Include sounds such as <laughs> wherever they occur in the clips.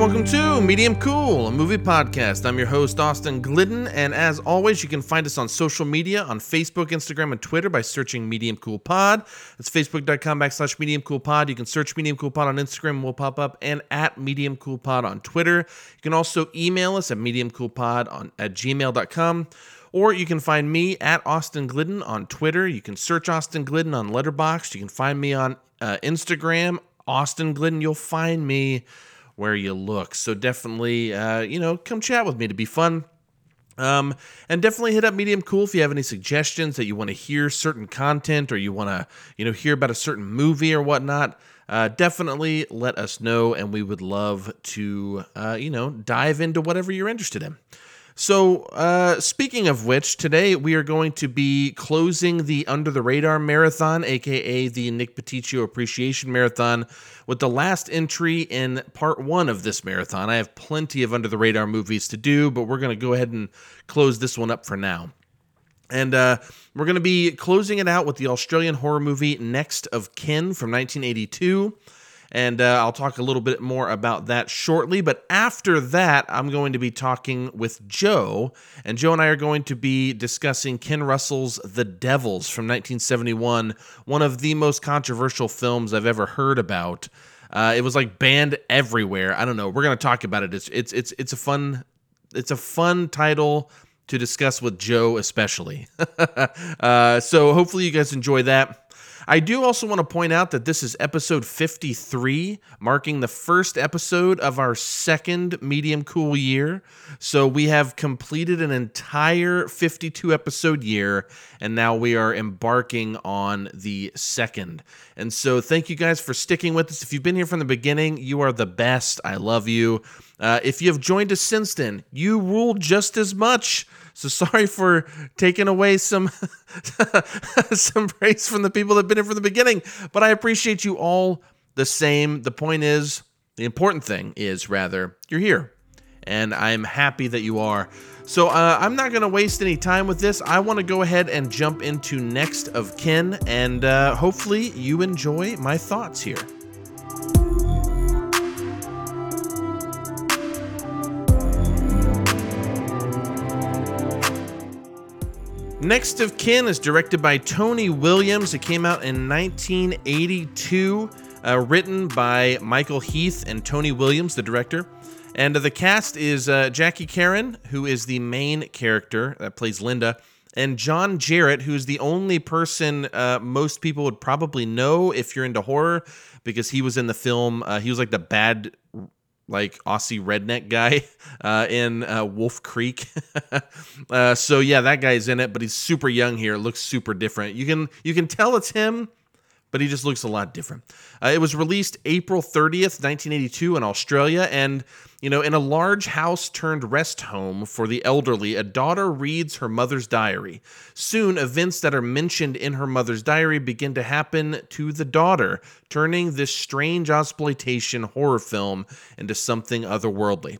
welcome to Medium Cool, a movie podcast. I'm your host, Austin Glidden, and as always, you can find us on social media on Facebook, Instagram, and Twitter by searching Medium Cool Pod. That's facebook.com backslash Medium Cool Pod. You can search Medium Cool Pod on Instagram, we'll pop up, and at Medium Cool Pod on Twitter. You can also email us at Medium mediumcoolpod on, at gmail.com. Or you can find me at Austin Glidden on Twitter. You can search Austin Glidden on Letterboxd. You can find me on uh, Instagram, Austin Glidden. You'll find me where you look. So definitely, uh, you know, come chat with me to be fun. Um, and definitely hit up Medium Cool if you have any suggestions that you want to hear certain content or you want to, you know, hear about a certain movie or whatnot. Uh, definitely let us know, and we would love to, uh, you know, dive into whatever you're interested in. So, uh, speaking of which, today we are going to be closing the Under the Radar Marathon, aka the Nick Peticcio Appreciation Marathon, with the last entry in part one of this marathon. I have plenty of Under the Radar movies to do, but we're going to go ahead and close this one up for now. And uh, we're going to be closing it out with the Australian horror movie Next of Kin from 1982 and uh, I'll talk a little bit more about that shortly. But after that, I'm going to be talking with Joe, and Joe and I are going to be discussing Ken Russell's The Devils from 1971, one of the most controversial films I've ever heard about. Uh, it was like banned everywhere. I don't know. We're gonna talk about it. It's it's it's it's a fun it's a fun title to discuss with Joe, especially. <laughs> uh, so hopefully you guys enjoy that. I do also want to point out that this is episode 53, marking the first episode of our second medium cool year. So we have completed an entire 52 episode year, and now we are embarking on the second. And so thank you guys for sticking with us. If you've been here from the beginning, you are the best. I love you. Uh, if you have joined us since then, you rule just as much. So sorry for taking away some <laughs> some praise from the people that have been here from the beginning, but I appreciate you all the same. The point is, the important thing is rather, you're here. And I'm happy that you are. So uh, I'm not going to waste any time with this. I want to go ahead and jump into next of kin, and uh, hopefully you enjoy my thoughts here. Next of Kin is directed by Tony Williams. It came out in 1982, uh, written by Michael Heath and Tony Williams, the director. And uh, the cast is uh, Jacki Kerin, who is the main character that plays Linda, and John Jarratt, who's the only person uh, most people would probably know if you're into horror, because he was in the film. Uh, he was like the bad like Aussie redneck guy <laughs> uh, in uh, Wolf Creek. <laughs> uh, so yeah, that guy's in it, but he's super young here. Looks super different. You can you can tell it's him, but he just looks a lot different. Uh, it was released April 30th, 1982 in Australia, and you know, in a large house turned rest home for the elderly, a daughter reads her mother's diary. Soon, events that are mentioned in her mother's diary begin to happen to the daughter, turning this strange exploitation horror film into something otherworldly.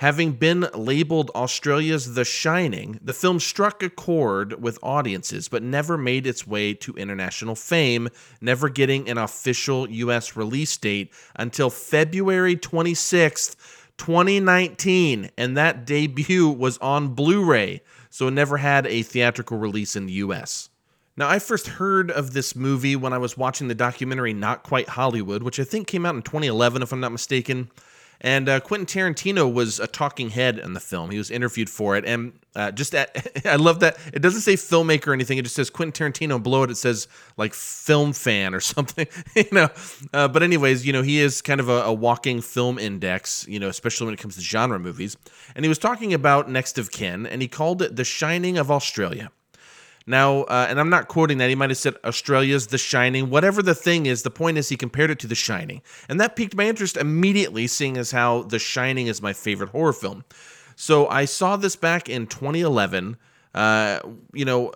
Having been labeled Australia's The Shining, the film struck a chord with audiences but never made its way to international fame, never getting an official US release date until February 26th, 2019, and that debut was on Blu ray, so it never had a theatrical release in the US. Now, I first heard of this movie when I was watching the documentary Not Quite Hollywood, which I think came out in 2011, if I'm not mistaken. And uh, Quentin Tarantino was a talking head in the film. He was interviewed for it, and uh, just at, <laughs> I love that it doesn't say filmmaker or anything. It just says Quentin Tarantino. Below it, it says like film fan or <laughs> something. you know, uh, but anyways, you know, he is kind of a, a, walking film index. You know, especially when it comes to genre movies. And he was talking about Next of Kin, and he called it The Shining of Australia. Now, uh, and I'm not quoting that. He might have said Australia's The Shining. Whatever the thing is, the point is he compared it to The Shining. And that piqued my interest immediately, seeing as how The Shining is my favorite horror film. So I saw this back in 2011. Uh, you know,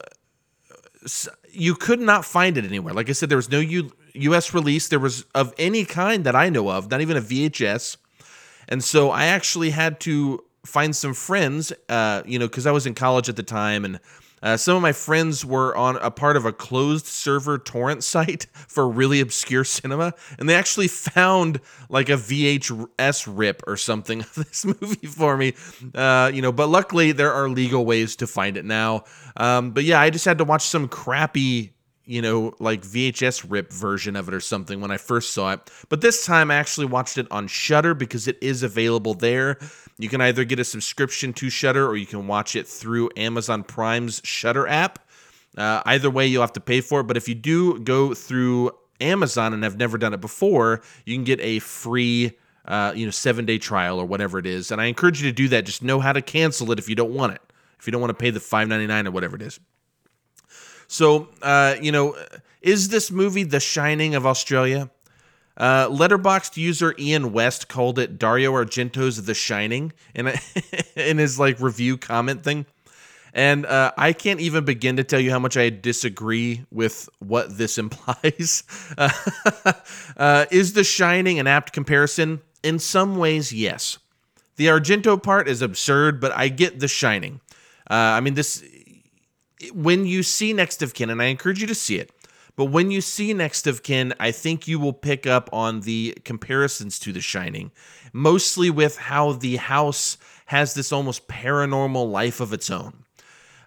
you could not find it anywhere. Like I said, there was no U- US release. There was of any kind that I know of, not even a VHS. And so I actually had to find some friends, uh, you know, because I was in college at the time and Uh, some of my friends were on a part of a closed server torrent <laughs> site for really obscure cinema, and they actually found like a VHS rip or something <laughs> of this movie for me. Uh, you know, but luckily there are legal ways to find it now. Um, but yeah, I just had to watch some crappy you know, like VHS rip version of it or something when I first saw it. But this time I actually watched it on Shudder because it is available there. You can either get a subscription to Shudder or you can watch it through Amazon Prime's Shudder app. Uh, either way, you'll have to pay for it. But if you do go through Amazon and have never done it before, you can get a free, uh, you know, seven day trial or whatever it is. And I encourage you to do that. Just know how to cancel it if you don't want it. If you don't want to pay the five ninety nine or whatever it is. So, uh, you know, is this movie The Shining of Australia? Uh, Letterboxd user Ian West called it Dario Argento's The Shining in, <laughs> in his like review comment thing. And uh, I can't even begin to tell you how much I disagree with what this <laughs> implies. uh, <laughs> is The Shining an apt comparison? In some ways, yes. The Argento part is absurd, but I get The Shining. Uh, I mean, this when you see Next of Kin, and I encourage you to see it, but when you see Next of Kin, I think you will pick up on the comparisons to The Shining, mostly with how the house has this almost paranormal life of its own.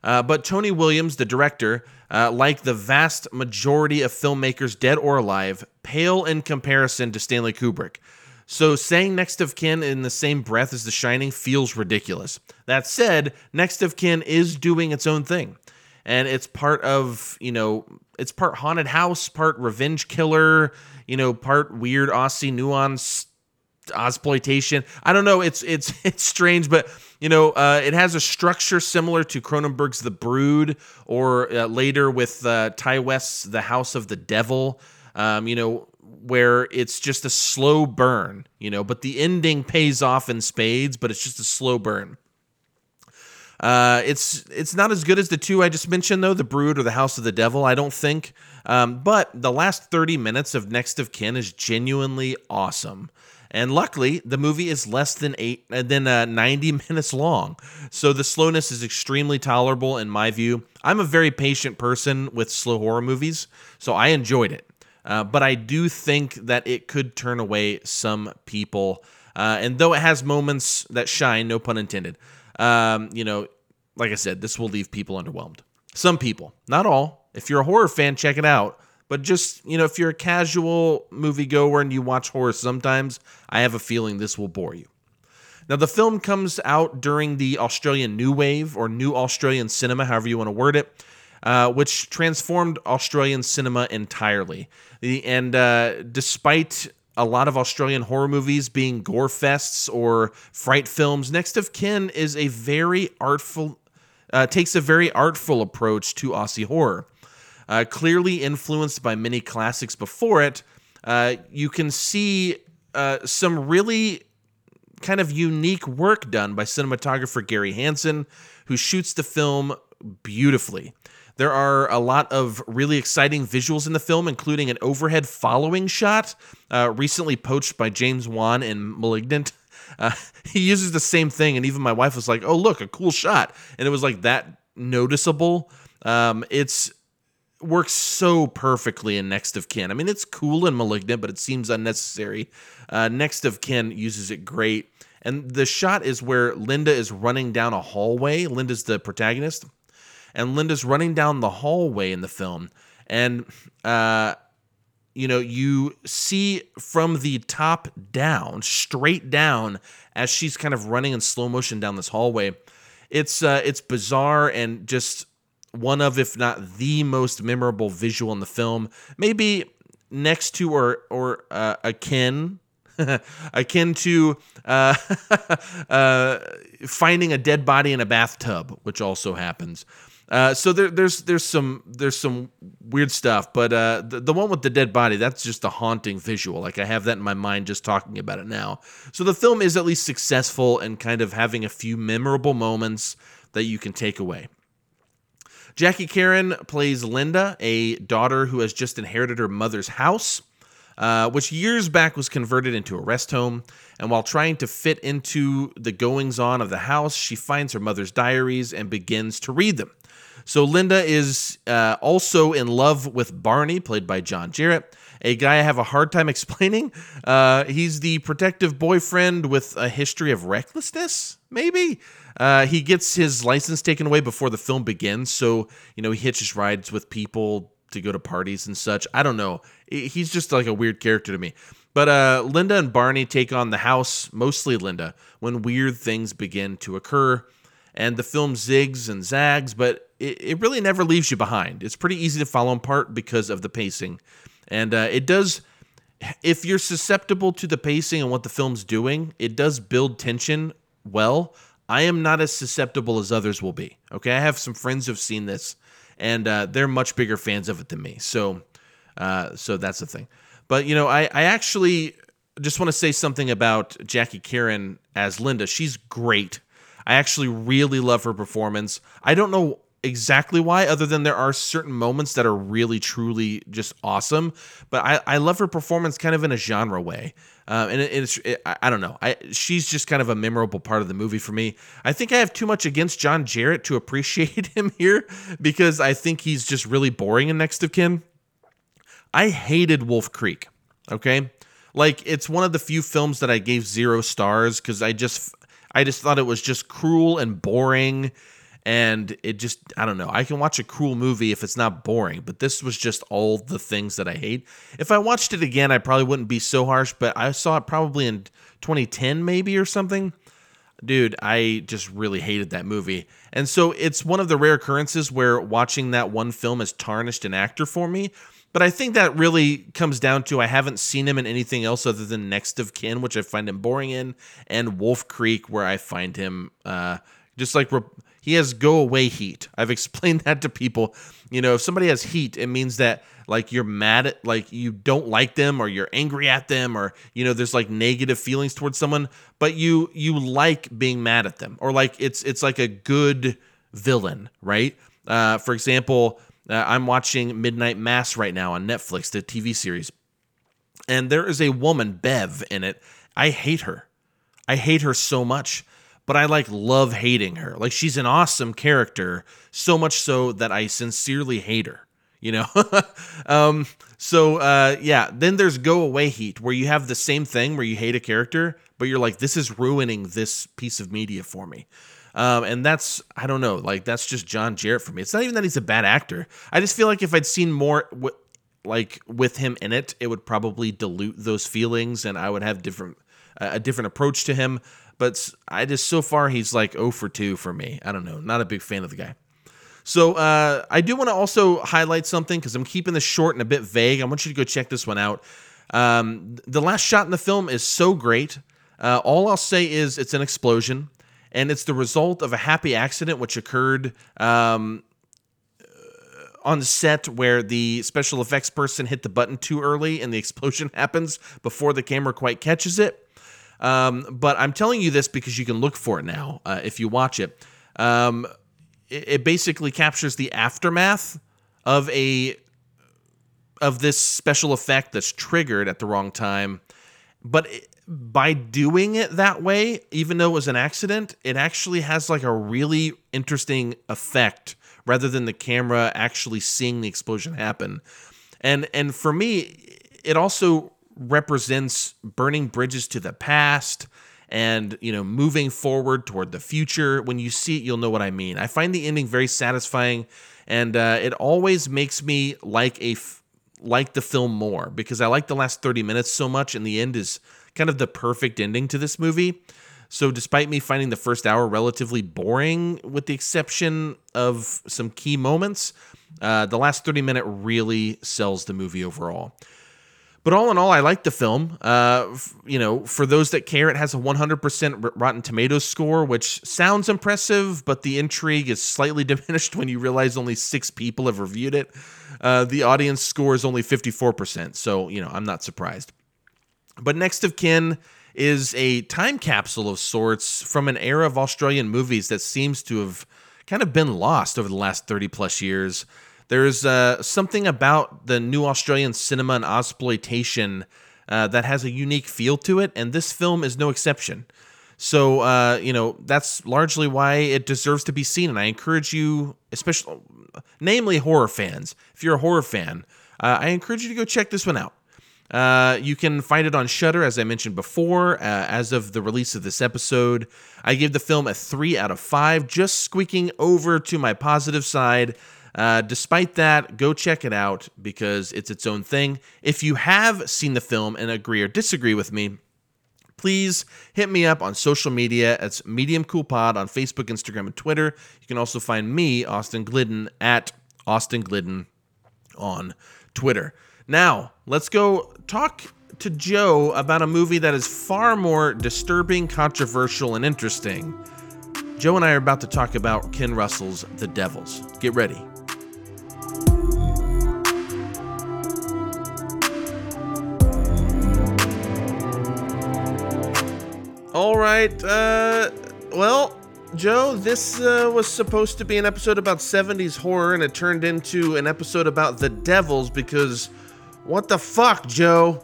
Uh, but Tony Williams, the director, uh, like the vast majority of filmmakers dead or alive, pale in comparison to Stanley Kubrick. So saying Next of Kin in the same breath as The Shining feels ridiculous. That said, Next of Kin is doing its own thing and it's part of you know it's part haunted house, part revenge killer, you know, part weird Aussie nuance exploitation. I don't know. It's it's <laughs> it's strange, but you know, uh, it has a structure similar to Cronenberg's The Brood, or uh, later with uh, Ti West's The House of the Devil. Um, you know, where it's just a slow burn. You know, but the ending pays off in spades, but it's just a slow burn. Uh, it's it's not as good as the two I just mentioned though, the Brood or the House of the Devil. I don't think. Um, but the last 30 minutes of Next of Kin is genuinely awesome. And luckily, the movie is less than eight uh, than uh, 90 <laughs> minutes long, so the slowness is extremely tolerable in my view. I'm a very patient person with slow horror movies, so I enjoyed it. Uh, but I do think that it could turn away some people. Uh, and though it has moments that shine, no pun intended, um, you know, like I said, this will leave people underwhelmed. Some people, not all. If you're a horror fan, check it out. But just, you know, if you're a casual moviegoer and you watch horror sometimes, I have a feeling this will bore you. Now, the film comes out during the Australian New Wave or New Australian Cinema, however you want to word it, uh, which transformed Australian cinema entirely. The, and uh, despite a lot of Australian horror movies being gore fests or fright films. Next of Kin is a very artful, uh, takes a very artful approach to Aussie horror. Uh, clearly influenced by many classics before it, uh, you can see uh, some really kind of unique work done by cinematographer Gary Hansen, who shoots the film beautifully. There are a lot of really exciting visuals in the film, including an overhead following shot, uh, recently poached by James Wan in *Malignant*. <laughs> Uh, he uses the same thing, and even my wife was like, "Oh, look, a cool shot!" And it was like that noticeable. Um, it's works so perfectly in Next of Kin. I mean, it's cool in *Malignant*, but it seems unnecessary. Uh, Next of Kin uses it great. And the shot is where Linda is running down a hallway. Linda's the protagonist and Linda's running down the hallway in the film, and uh, you know you see from the top down, straight down, as she's kind of running in slow motion down this hallway. It's uh, it's bizarre and just one of, if not the most memorable visual in the film. Maybe next to or or uh, akin <laughs> akin to uh, <laughs> uh, finding a dead body in a bathtub, which also happens. Uh, so there, there's there's some there's some weird stuff, but uh, the, the one with the dead body that's just a haunting visual. Like I have that in my mind just talking about it now. So the film is at least successful in kind of having a few memorable moments that you can take away. Jacki Kerin plays Linda, a daughter who has just inherited her mother's house, uh, which years back was converted into a rest home. And while trying to fit into the goings on of the house, she finds her mother's diaries and begins to read them. So Linda is uh, also in love with Barney, played by John Jarratt, a guy I have a hard time <laughs> explaining. Uh, he's the protective boyfriend with a history of recklessness, maybe. Uh, he gets his license taken away before the film begins, so you know he hitches rides with people to go to parties and such. I don't know. He's just like a weird character to me. But uh, Linda and Barney take on the house, mostly Linda, when weird things begin to occur. And the film zigs and zags, but it, it really never leaves you behind. It's pretty easy to follow in part because of the pacing. And uh, it does, if you're susceptible to the pacing and what the film's doing, it does build tension well. I am not as susceptible as others will be. Okay. I have some friends who've seen this and uh, they're much bigger fans of it than me. So, uh, so that's the thing. But you know, I I actually just want to say something about Jacki Kerin as Linda. She's great. I actually really love her performance. I don't know exactly why, other than there are certain moments that are really, truly just awesome. But I, I love her performance kind of in a genre way. Uh, and it, it's, it, I don't know. I, she's just kind of a memorable part of the movie for me. I think I have too much against John Jarratt to appreciate <laughs> him here because I think he's just really boring in Next of Kin. I hated Wolf Creek. Okay. Like it's one of the few films that I gave zero stars because I just I just thought it was just cruel and boring and it just I don't know. I can watch a cruel movie if it's not boring, but this was just all the things that I hate. If I watched it again, I probably wouldn't be so harsh, but I saw it probably in 2010 maybe or something. Dude, I just really hated that movie. And so it's one of the rare occurrences where watching that one film has tarnished an actor for me. But I think that really comes down to I haven't seen him in anything else other than Next of Kin, which I find him boring in, and Wolf Creek, where I find him uh, just like he has go away heat. I've <laughs> explained that to people. You know, if somebody has heat, it means that like you're mad at like you don't like them or you're angry at them or you know there's like negative feelings towards someone, but you you like being mad at them or like it's it's like a good villain, right? Uh, for example, uh, I'm watching Midnight Mass right now on Netflix, the TV series, and there is a woman, Bev, in it. I hate her. I hate her so much but I like love hating her. Like she's an awesome character, so much so that I sincerely hate her. You know, <laughs> um, so uh, yeah. Then there's go away heat, where you have the same thing where you hate a character, but you're like, this is ruining this piece of media for me. Um, and that's I don't know, like that's just John Jarratt for me. It's not even that he's a bad actor. I just feel like if I'd seen more. W- like with him in it, it would probably dilute those feelings, and I would have different a different approach to him. But I just so far he's like 0 for 2 for me. I don't know. Not a big fan of the guy. So uh, I do want to also highlight something because I'm keeping this short and a bit vague. I want you to go check this one out. Um, the last shot in the film is so great. Uh, all I'll say is it's an explosion, and it's the result of a happy accident which occurred um, on set where the special effects person hit the button too early and the <laughs> explosion happens before the camera quite catches it. Um, but I'm telling you this because you can look for it now uh, if you watch it. Um, it. It basically captures the aftermath of a of this special effect that's triggered at the wrong time. But by doing it that way, even though it was an accident, it actually has like a really interesting effect rather than the camera actually seeing the explosion happen. And and for me, it also represents burning bridges to the past and you know moving forward toward the future when you see it you'll know what i mean i find the ending very satisfying and uh, it always makes me like a f- like the film more because i like the last 30 minutes so much and the end is kind of the perfect ending to this movie so despite me finding the first hour relatively boring with the exception of some key moments uh, the last 30 minute really sells the movie overall but all in all, I like the film. Uh, f- you know, for those that care, it has a 100% Rotten Tomatoes score, which sounds impressive, but the intrigue is slightly <laughs> diminished when you realize only six people have reviewed it. Uh, the audience score is only 54%, so, you know, I'm not surprised. But Next of Kin is a time capsule of sorts from an era of Australian movies that seems to have kind of been lost over the last 30 plus years. There's uh, something about the new Australian cinema and exploitation uh, that has a unique feel to it, and this film is no exception. So, uh, you know, that's largely why it deserves to be seen. And I encourage you, especially, namely horror fans, if you're a horror fan, uh, I encourage you to go check this one out. Uh, you can find it on Shudder, as I mentioned before. Uh, as of the release of this episode, I gave the film a three out of five, just squeaking over to my positive side. Uh, despite that, go check it out because it's its own thing. If you have seen the film and agree or disagree with me, please hit me up on social media. It's Medium Cool Pod on Facebook, Instagram, and Twitter. You can also find me, Austin Glidden, at Austin Glidden on Twitter. Now, let's go talk to Joe about a movie that is far more disturbing, controversial, and interesting. Joe and I are about to talk about Ken Russell's The Devils. Get ready. All right. Uh, well, Joe, this uh, was supposed to be an episode about 70s horror, and it turned into an episode about the devils because what the fuck, Joe?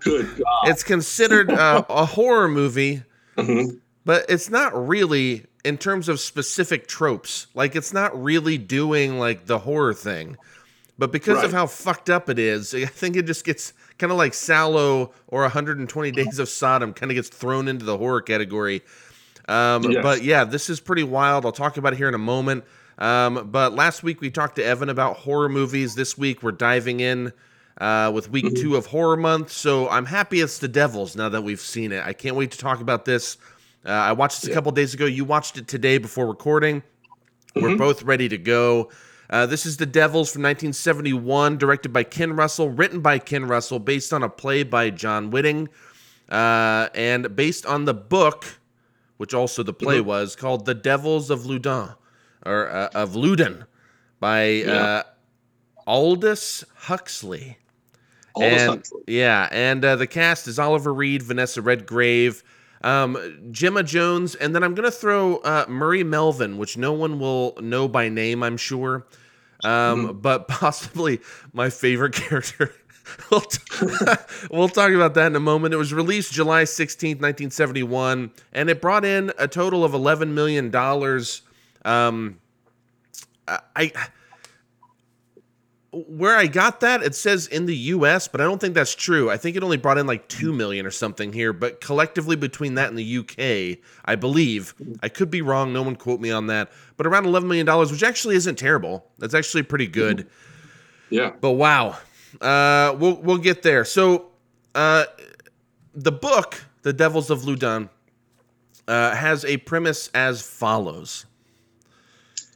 Good God. It's considered uh, <laughs> a horror movie, Mhm. but it's not really in terms of specific tropes. Like, it's not really doing like the horror thing. But because of how fucked up it is, <laughs> I think it just gets kind of like Salò or 120 Days of Sodom kind of gets thrown into the horror category. Um, Yes. But yeah, this is pretty wild. I'll talk about it here in a moment. Um, but last week we talked to Evan about horror movies. This week we're diving in uh, with week two of horror month. So I'm happy it's the Devils now that we've seen it. I can't wait to talk about this. Uh, I watched this a couple days ago. You watched it today before recording. We're both ready to go. Uh, this is The Devils from 1971, directed by Ken Russell, written by Ken Russell, based on a play by John Whiting, uh, and based on the book, which also the play was, called The Devils of Loudun, or uh, of Loudun, by uh, Aldous Huxley. All And-. Yeah, and uh, the cast is Oliver Reed, Vanessa Redgrave, um, Gemma Jones, and then I'm gonna throw uh, Murray Melvin, which no one will know by name, I'm sure, um, but <laughs> possibly my favorite character. we'll, t- <laughs> we'll talk about that in a moment. It was released July 16th, 1971, and it brought in a total of 11 million dollars. Um, I. I where I got that, it says in the US, but I don't think that's true. I think it only brought in like 2 million or something here, but collectively between that and the UK, I believe, I could be wrong, no one quote me on that, but around 11 million dollars, which actually isn't terrible. That's actually pretty good. Yeah. But wow. Uh we'll we'll get there. So, uh the book, The Devils of Loudun, uh, has a premise as follows.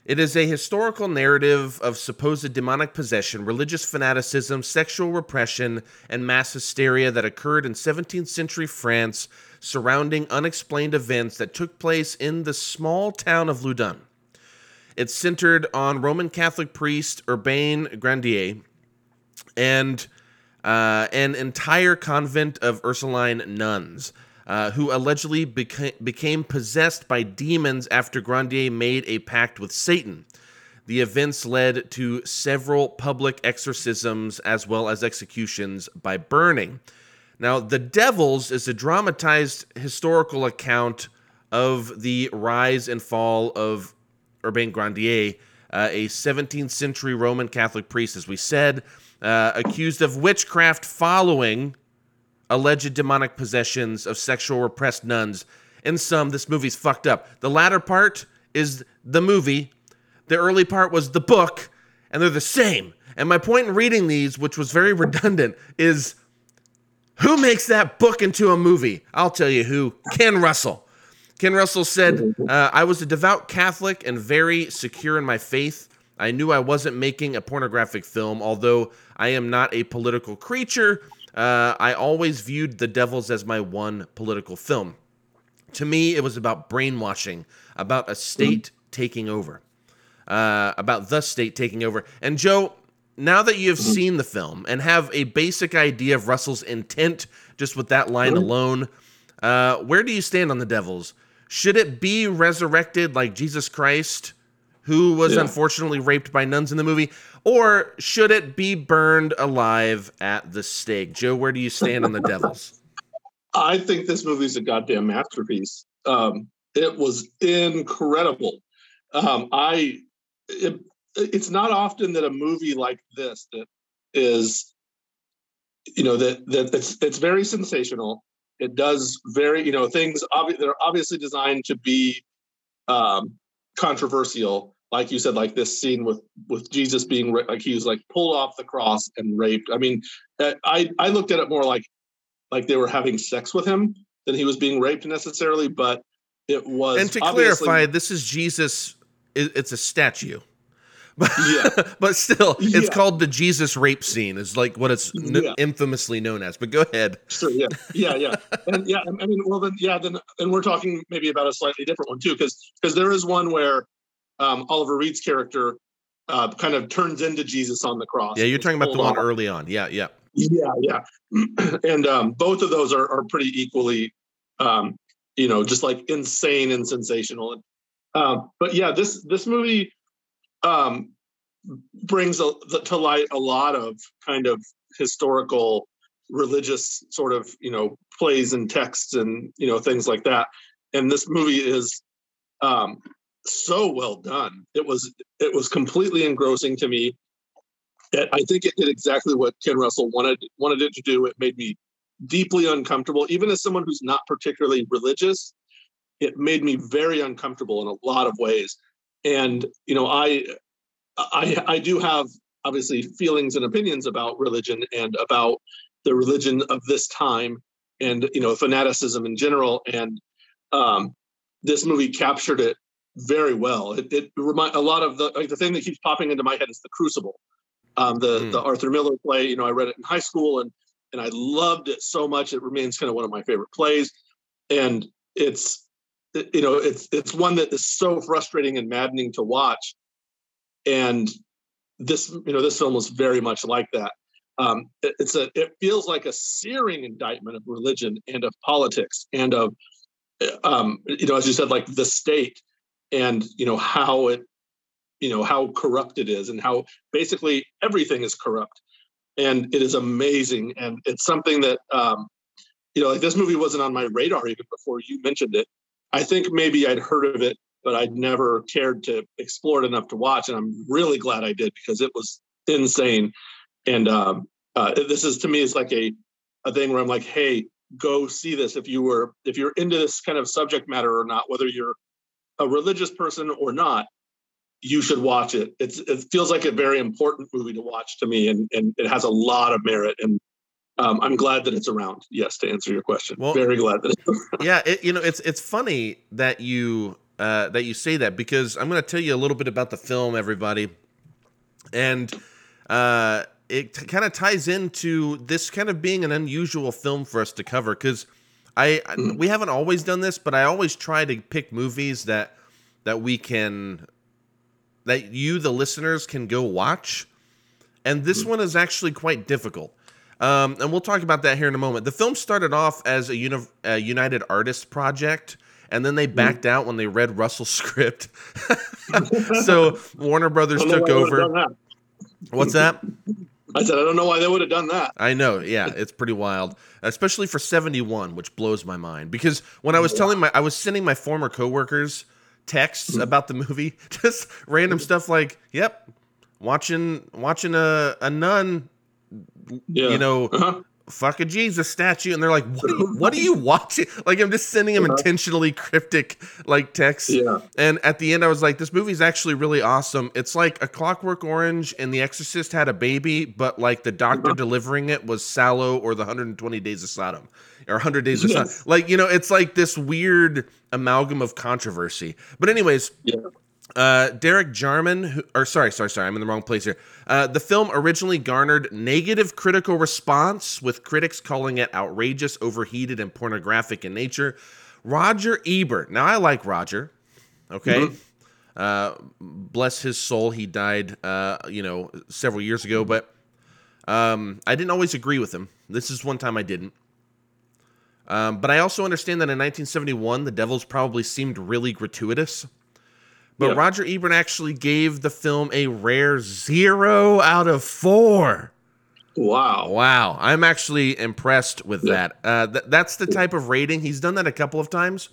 It is a historical narrative of supposed demonic possession, religious fanaticism, sexual repression, and mass hysteria that occurred in 17th century France surrounding unexplained events that took place in the small town of Loudun. It's centered on Roman Catholic priest Urbain Grandier and uh, an entire convent of Ursuline nuns uh, who allegedly beca- became possessed by demons after Grandier made a pact with Satan. The events led to several public exorcisms as well as executions by burning. Now, The Devils is a dramatized historical account of the rise and fall of Urbain Grandier, uh, a 17th century Roman Catholic priest, as we said, uh, accused of witchcraft following alleged demonic possessions of sexual repressed nuns. In some, this movie's fucked up. The latter part is the movie, the early part was the book, and they're the same. And my point in reading these, which was very <laughs> redundant, is who makes that book into a movie? I'll tell you who Ken Russell. Ken Russell said, uh, I was a devout Catholic and very secure in my faith. I knew I wasn't making a pornographic film, although I am not a political creature. Uh, I always viewed The Devils as my one political film. To me, it was about brainwashing, about a state taking over, uh, about the state taking over. And Joe, now that you have seen the film and have a basic idea of Russell's intent just with that line alone, uh, where do you stand on the Devils? Should it be resurrected like Jesus Christ, who was Yeah. unfortunately raped by nuns in the movie, or should it be burned alive at the stake? Joe, where do you stand on the Devils? <laughs> I think this movie's a goddamn masterpiece. um, it was incredible. Um, I it, it's not often that a movie like this that is you know that that it's it's very sensational it does very you know things obvi- they're obviously designed to be um controversial like you said like this scene with with jesus being like he was like pulled off the cross and raped i mean uh, i i looked at it more like like they were having sex with him than he was being raped necessarily but it was And to clarify, this is Jesus. It's a statue. <laughs> But, Yeah. but still, it's Yeah. called the Jesus rape scene, is like what it's n- Yeah. infamously known as. But go ahead. Sure. Yeah. Yeah. Yeah. And yeah. I mean, well, then, yeah. Then, and we're talking maybe about a slightly different one too, because because there is one where um, Oliver Reed's character uh, kind of turns into Jesus on the cross. Yeah, you're talking about the one early on. Yeah, yeah. Yeah. Yeah. <clears throat> and um, both of those are are pretty equally, um, you know, just like insane and sensational. Um, but yeah, this this movie um, brings a, to light a lot of kind of historical religious sort of you know plays and texts and you know things like that and this movie is um so well done. It was it was completely engrossing to me. It- i think it did exactly what ken russell wanted wanted it to do. It made me deeply uncomfortable. Even as someone who's not particularly religious it made me very uncomfortable in a lot of ways. And you know i i i do have obviously feelings and opinions about religion and about the religion of this time and you know fanaticism in general. And um this movie captured it very well. It, it remind a lot of the like the thing that keeps popping into my head is the crucible. Um the Mm. the arthur miller play you know i read it in high school and and i loved it so much it remains kind of one of my favorite plays. And it's it- you know it's it's one that is so frustrating and maddening to watch. And this you know this film was very much like that. Um it- it's a it feels like a searing indictment of religion and of politics and of um you know as you said like the state and you know how it you know how corrupt it is and how basically everything is corrupt. And it is amazing and it's something that um you know like this movie wasn't on my radar even before you mentioned it. I think maybe i'd heard of it but i'd never cared to explore it enough to watch and i'm really glad i did because it was insane. And um uh this is to me is like a a thing where i'm like hey go see this if you were if you're into this kind of subject matter or not whether you're a religious person or not you should watch it. It's it feels like a very important movie to watch to me and and it has a lot of merit and um, i'm glad that it's around. Yes to answer your question. Well- very glad that it's yeah it, you know it's it's funny that you uh, that you say that because i'm going to tell you a little bit about the film everybody. And uh, it t- kind of ties into this kind of being an unusual film for us to cover because I, I Mm. we haven't always done this but i always try to pick movies that that we can that you the listeners can go watch and this one is actually quite difficult um, and we'll talk about that here in a moment. The film started off as a, uni- a United Artists project, and then they backed out when they read Russell's <laughs> script. <laughs> so Warner Brothers I don't know took why they would've over. What's that? <laughs> i said i don't know why they would have done that I know, yeah, it's pretty wild, especially for 71, which blows my mind. Because when I was telling my, I was sending my former coworkers texts about the movie, <laughs> just random stuff like, "Yep, watching watching a a nun, yeah you know, uh-huh. Fuck a Jesus statue," and they're like, "What? Are you, what are <laughs> you watching?" Like I'm just sending them intentionally cryptic like texts. yeah And at the end, I was like, this movie's actually really awesome. It's like a Clockwork Orange and The Exorcist had a baby, but like the doctor Uh-huh. delivering it was Salò or the 120 Days of Sodom or 100 Days of Yes. Sodom. Like, you know, it's like this weird amalgam of controversy. But, anyways, yeah uh, Derek Jarman, who, or sorry, sorry, sorry, I'm in the wrong place here. Uh, the film originally garnered negative critical response, with critics calling it outrageous, overheated, and pornographic in nature. Roger Ebert. Now, I like Roger. Okay. Uh, bless his soul. He died, uh, you know, several years ago, but um, I didn't always agree with him. This is one time I didn't. Um, but I also understand that in 1971, The Devils probably seemed really gratuitous. But Yeah. Roger Ebert actually gave the film a rare zero out of four. wow Wow, I'm actually impressed with Yeah. that. Uh, th- that's the type of rating he's done that a couple of times,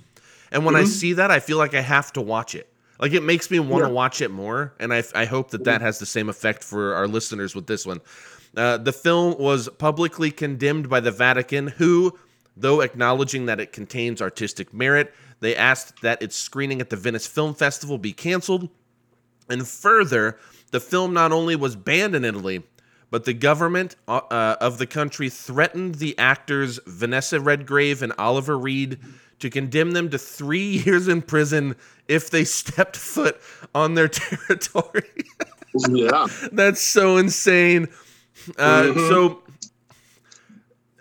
And when I Mhm. see that, I feel like I have to watch it. Like it makes me want to Yeah. watch it more, and I, I hope that that has the same effect for our listeners with this one. Uh, the film was publicly condemned by the Vatican, who, though acknowledging that it contains artistic merit, they asked that its screening at the Venice Film Festival be canceled. And further, the film not only was banned in Italy, but the government uh, uh, of the country threatened the actors Vanessa Redgrave and Oliver Reed to condemn them to three <laughs> years in prison if they stepped foot on their <laughs> territory. Yeah. That's so insane. Uh, Mhm. So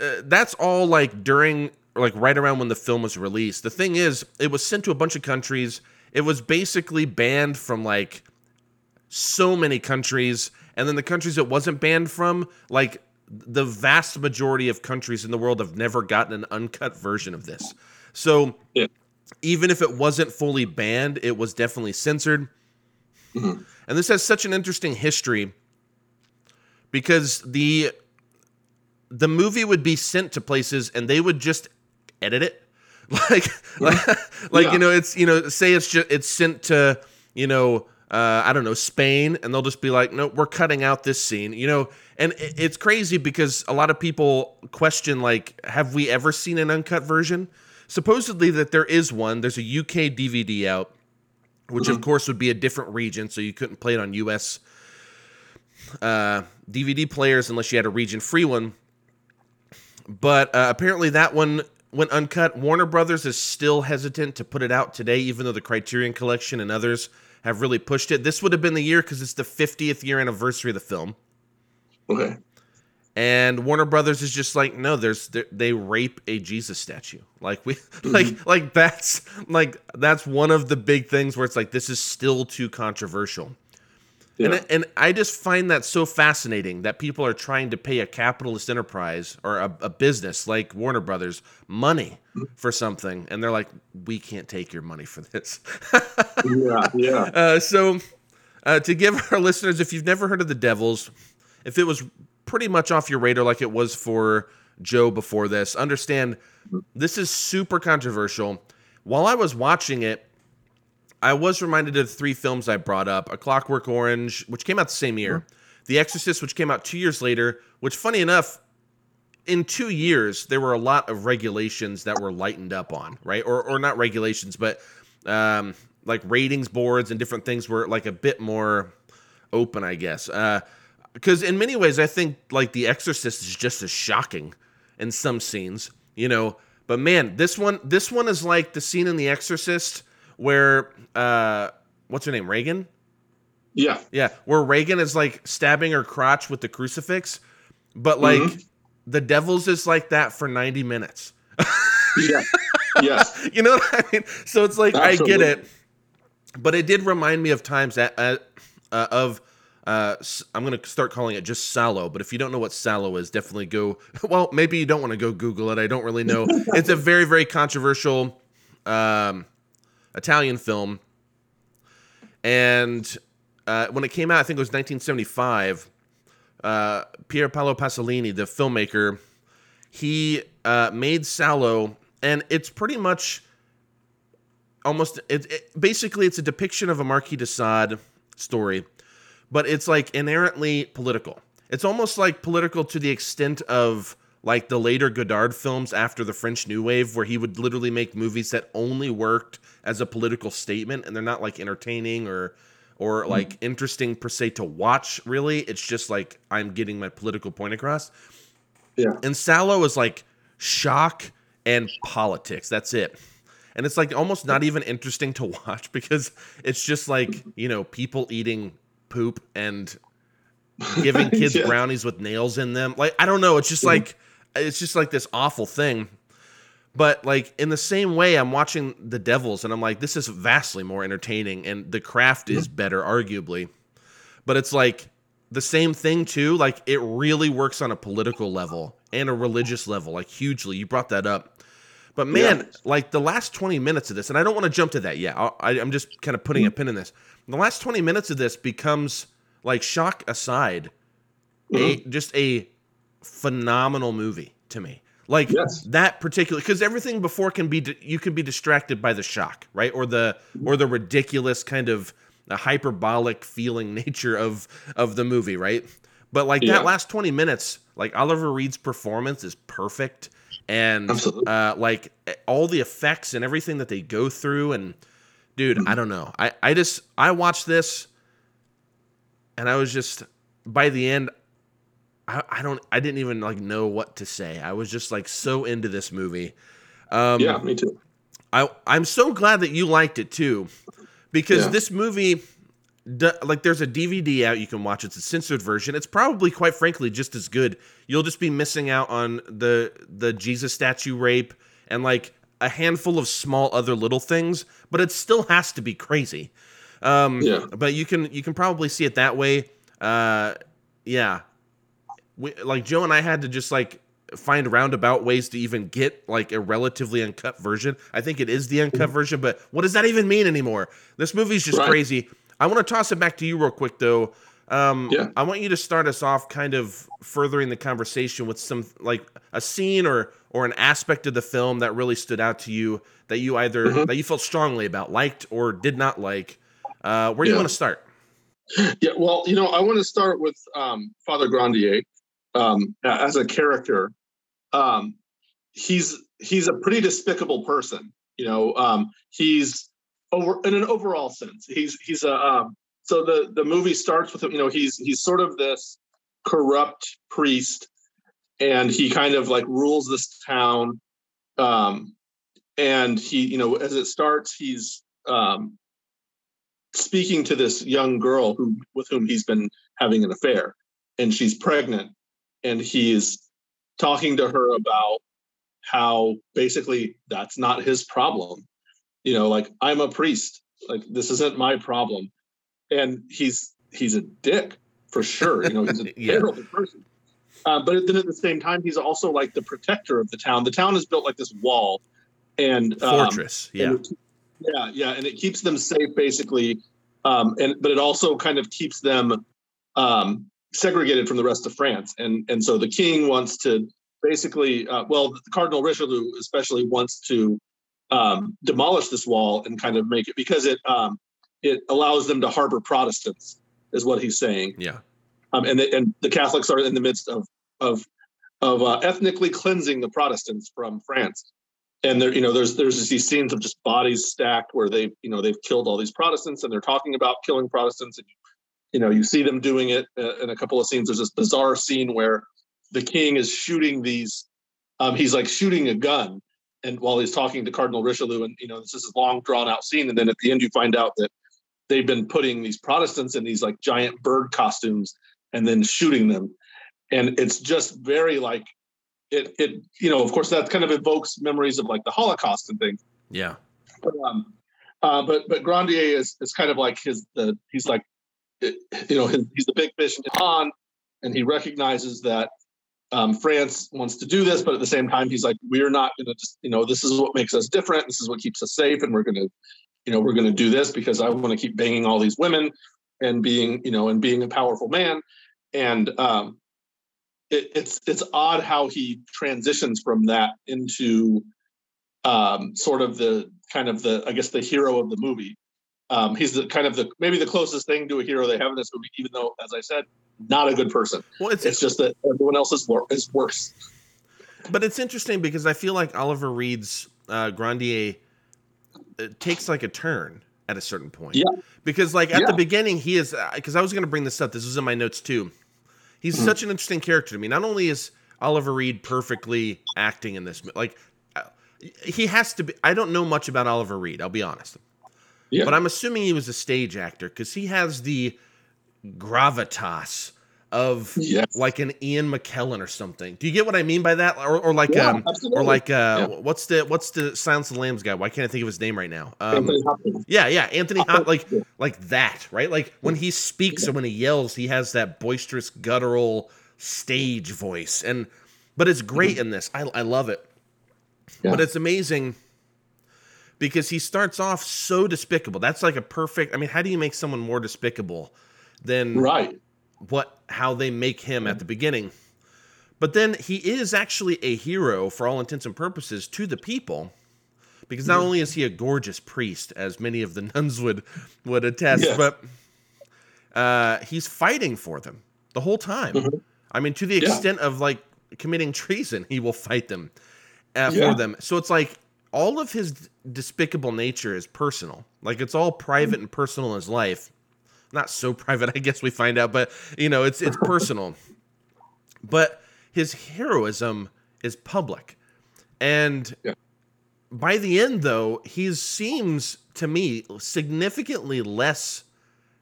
uh, that's all like during, like right around when the film was released. The thing is, it was sent to a bunch of countries. It was basically banned from like so many countries, and then the countries it wasn't banned from, like the vast majority of countries in the world have never gotten an uncut version of this. So Yeah. even if it wasn't fully banned, it was definitely censored. Mhm. And this has such an interesting history because the the movie would be sent to places and they would just edit it. <laughs> Like like, like Yeah. you know it's you know say it's just it's sent to you know uh, I don't know Spain and they'll just be like no we're cutting out this scene you know? And it- it's crazy because a lot of people question like have we ever seen an uncut version? Supposedly that there is one. There's a UK DVD out which of course would be a different region so you couldn't play it on US uh, DVD players unless you had a region free one. But uh, apparently that one went uncut. Warner Brothers is still hesitant to put it out today, even though the Criterion Collection and others have really pushed it. This would have been the year because it's the 50th year anniversary of the film, Okay. and Warner Brothers is just like, no, there's they- they rape a Jesus statue. Like we <laughs> like mm-hmm. like that's like that's one of the big things where it's like this is still too controversial. Yeah. And, and I just find that so fascinating that people are trying to pay a capitalist enterprise or a, a business like Warner Brothers money for something, and they're like, "We can't take your money for this." yeah. Yeah. <laughs> uh, so, uh, to give our listeners, if you've never heard of the Devils, if it was pretty much off your radar like it was for Joe before this, understand this is super controversial. While I was watching it, I was reminded of the three films I brought up: A Clockwork Orange, which came out the same year, The Exorcist, which came out two years later. Which, funny enough, in two years there were a lot of regulations that were lightened up on, right? Or, or not regulations, but um, like ratings boards and different things were like a bit more open, I guess. Because in many ways, I think like The Exorcist is just as shocking in some scenes, you know. But man, this one, this one is like the scene in The Exorcist where uh, what's her name, Regan? Yeah. Yeah, where Regan is like stabbing her crotch with the crucifix, but like Mhm. the Devils is like that for ninety minutes. <laughs> Yeah. yes. <laughs> you know what I mean? So it's like I get it, but it did remind me of times that uh, uh, of. Uh, I'm gonna start calling it just Salò, but if you don't know what Salò is, definitely go. <laughs> Well, maybe you don't want to go Google it. I don't really know. it's a very, very controversial um, Italian film, and uh, when it came out, I think it was 1975. Uh, Pier Paolo Pasolini, the filmmaker, he uh, made Salò, and it's pretty much almost it, it- basically it's a depiction of a Marquis de Sade story, but it's like inherently political. It's almost like political to the extent of like the later Godard films after the French New Wave, where he would literally make movies that only worked as a political statement, and they're not like entertaining or or hmm. like interesting per se to watch. Really, it's just like I'm getting my political point across. Yeah. And Salò is like shock and politics. That's it. And it's like almost not even interesting to watch <laughs> because it's just like, <laughs> you know, people eating poop and giving <laughs> kids Yeah. brownies with nails in them. Like, I don't know. It's just like, it's just like this awful thing. But like in the same way, I'm watching The Devils and I'm like, this is vastly more entertaining and the craft is better, arguably. But it's like the same thing too. Like it really works on a political level and a religious level, like hugely. You brought that up. But man, Yeah. like the last 20 minutes of this, and I don't want to jump to that yet. I, I, I'm just kind of putting a mm-hmm. pin in this. The last 20 minutes of this becomes like shock aside, a, mm-hmm. just a phenomenal movie to me. Like Yes. that particular because everything before can be you can be distracted by the shock, right? Or the or the ridiculous kind of hyperbolic feeling <laughs> nature of of the movie, right? But like Yeah. that last 20 minutes, like Oliver Reed's performance is perfect and uh like all the effects and everything that they go through and dude, Mm-hmm. I don't know. I I just I watched this and I was just by the end I, I don't I didn't even like know what to say. I was just like so into this movie. Um yeah, me too. I I'm so glad that you liked it too, because Yeah. this movie, like, there's a DVD out you can watch. It's a censored version. It's probably, quite frankly, just as good. You'll just be missing out on the the Jesus statue rape and like a handful of small other little things, but it still has to be crazy. Um, Yeah. But you can you can probably see it that way. Uh, yeah. We, like Joe and I had to just like find roundabout ways to even get like a relatively uncut version. I think it is the uncut version, but what does that even mean anymore? This movie's just Right. crazy. I want to toss it back to you real quick though. Um, Yeah. I want you to start us off kind of furthering the conversation with some like a scene or or an aspect of the film that really stood out to you that you either Mhm. that you felt strongly about, liked or did not like. Uh, where do you want to start? Yeah, well, you know, I want to start with um, Father Grandier um, as a character. Um, he's he's a pretty despicable person. You know, um, he's over in an overall sense. He's he's a um, so the the movie starts with him. You know, he's he's sort of this corrupt priest, and he kind of like rules this town. Um, and he, you know, as it starts, he's um, speaking to this young girl who with whom he's been having an affair and she's pregnant and he's talking to her about how basically that's not his problem you know like i'm a priest like this isn't my problem and he's he's a dick for sure you know he's a <laughs> Yeah. terrible person uh, but then at the same time he's also like the protector of the town the town is built like this wall and um, Fortress. Yeah. and it- yeah, yeah, and it keeps them safe basically, um, and but it also kind of keeps them um, segregated from the rest of France, and and so the king wants to basically, uh, well, Cardinal Richelieu especially wants to um, demolish this wall and kind of make it because it um, it allows them to harbor Protestants, is what he's saying Yeah. um, and the, and the Catholics are in the midst of of of uh, ethnically cleansing the Protestants from France. And there, you know, there's there's these scenes of just bodies stacked where they, you know, they've killed all these Protestants, and they're talking about killing Protestants, and you know, you see them doing it uh, in a couple of scenes. There's this bizarre scene where the king is shooting these, um, he's like shooting a gun, and while he's talking to Cardinal Richelieu, and you know, this is this long drawn out scene, and then at the end you find out that they've been putting these Protestants in these like giant bird costumes and then shooting them. And it's just very like it it you know, of course that kind of evokes memories of like the Holocaust and things. Yeah. But um uh but but Grandier is is kind of like his the he's like you know, he's the big fish in pond and he recognizes that um, France wants to do this, but at the same time, he's like, we're not going to just, you know, this is what makes us different. This is what keeps us safe, and we're going to, you know, we're going to do this because I want to keep banging all these women and being, you know, and being a powerful man. And um, it, it's it's odd how he transitions from that into um, sort of the kind of the I guess the hero of the movie. Um, he's the kind of the maybe the closest thing to a hero they have in this movie, even though, as I said, not a good person. Well, it's, It's just that everyone else is, wor- is worse. but it's interesting because I feel like Oliver Reed's uh, Grandier uh, takes like a turn at a certain point. Yeah. Because like at the beginning, he is because I was going to bring this up. This was in my notes too. He's Mhm. such an interesting character to me. Not only is Oliver Reed perfectly acting in this, like uh, he has to be. I don't know much about Oliver Reed. I'll be honest. Yeah. But I'm assuming he was a stage actor because he has the gravitas of Yes. like an Ian McKellen or something. Do you get what I mean by that? Or, or like Yeah, um absolutely. or like uh Yeah. what's the what's the Silence of the Lambs guy? Why can't I think of his name right now? Um yeah, yeah, Anthony Hop like Yeah. like that, right? Like when he speaks and when he yells, he has that boisterous guttural stage voice. And but it's great in this. I I love it. But it's amazing because he starts off so despicable. That's like a perfect I mean, how do you make someone more despicable than Right. what how they make him at the beginning. But then he is actually a hero for all intents and purposes to the people. Because not only is he a gorgeous priest, as many of the <laughs> nuns would would attest, Yeah. but uh, he's fighting for them the whole time. Mhm. I mean, to the Yeah. extent of like committing treason, he will fight them uh, Yeah. for them. So it's like all of his despicable nature is personal. Like it's all private Mm-hmm. and personal in his life. Not so <laughs> private, I guess we find out, but you know, it's it's personal. But his heroism is public. And Yeah. by the end though, he seems to me significantly less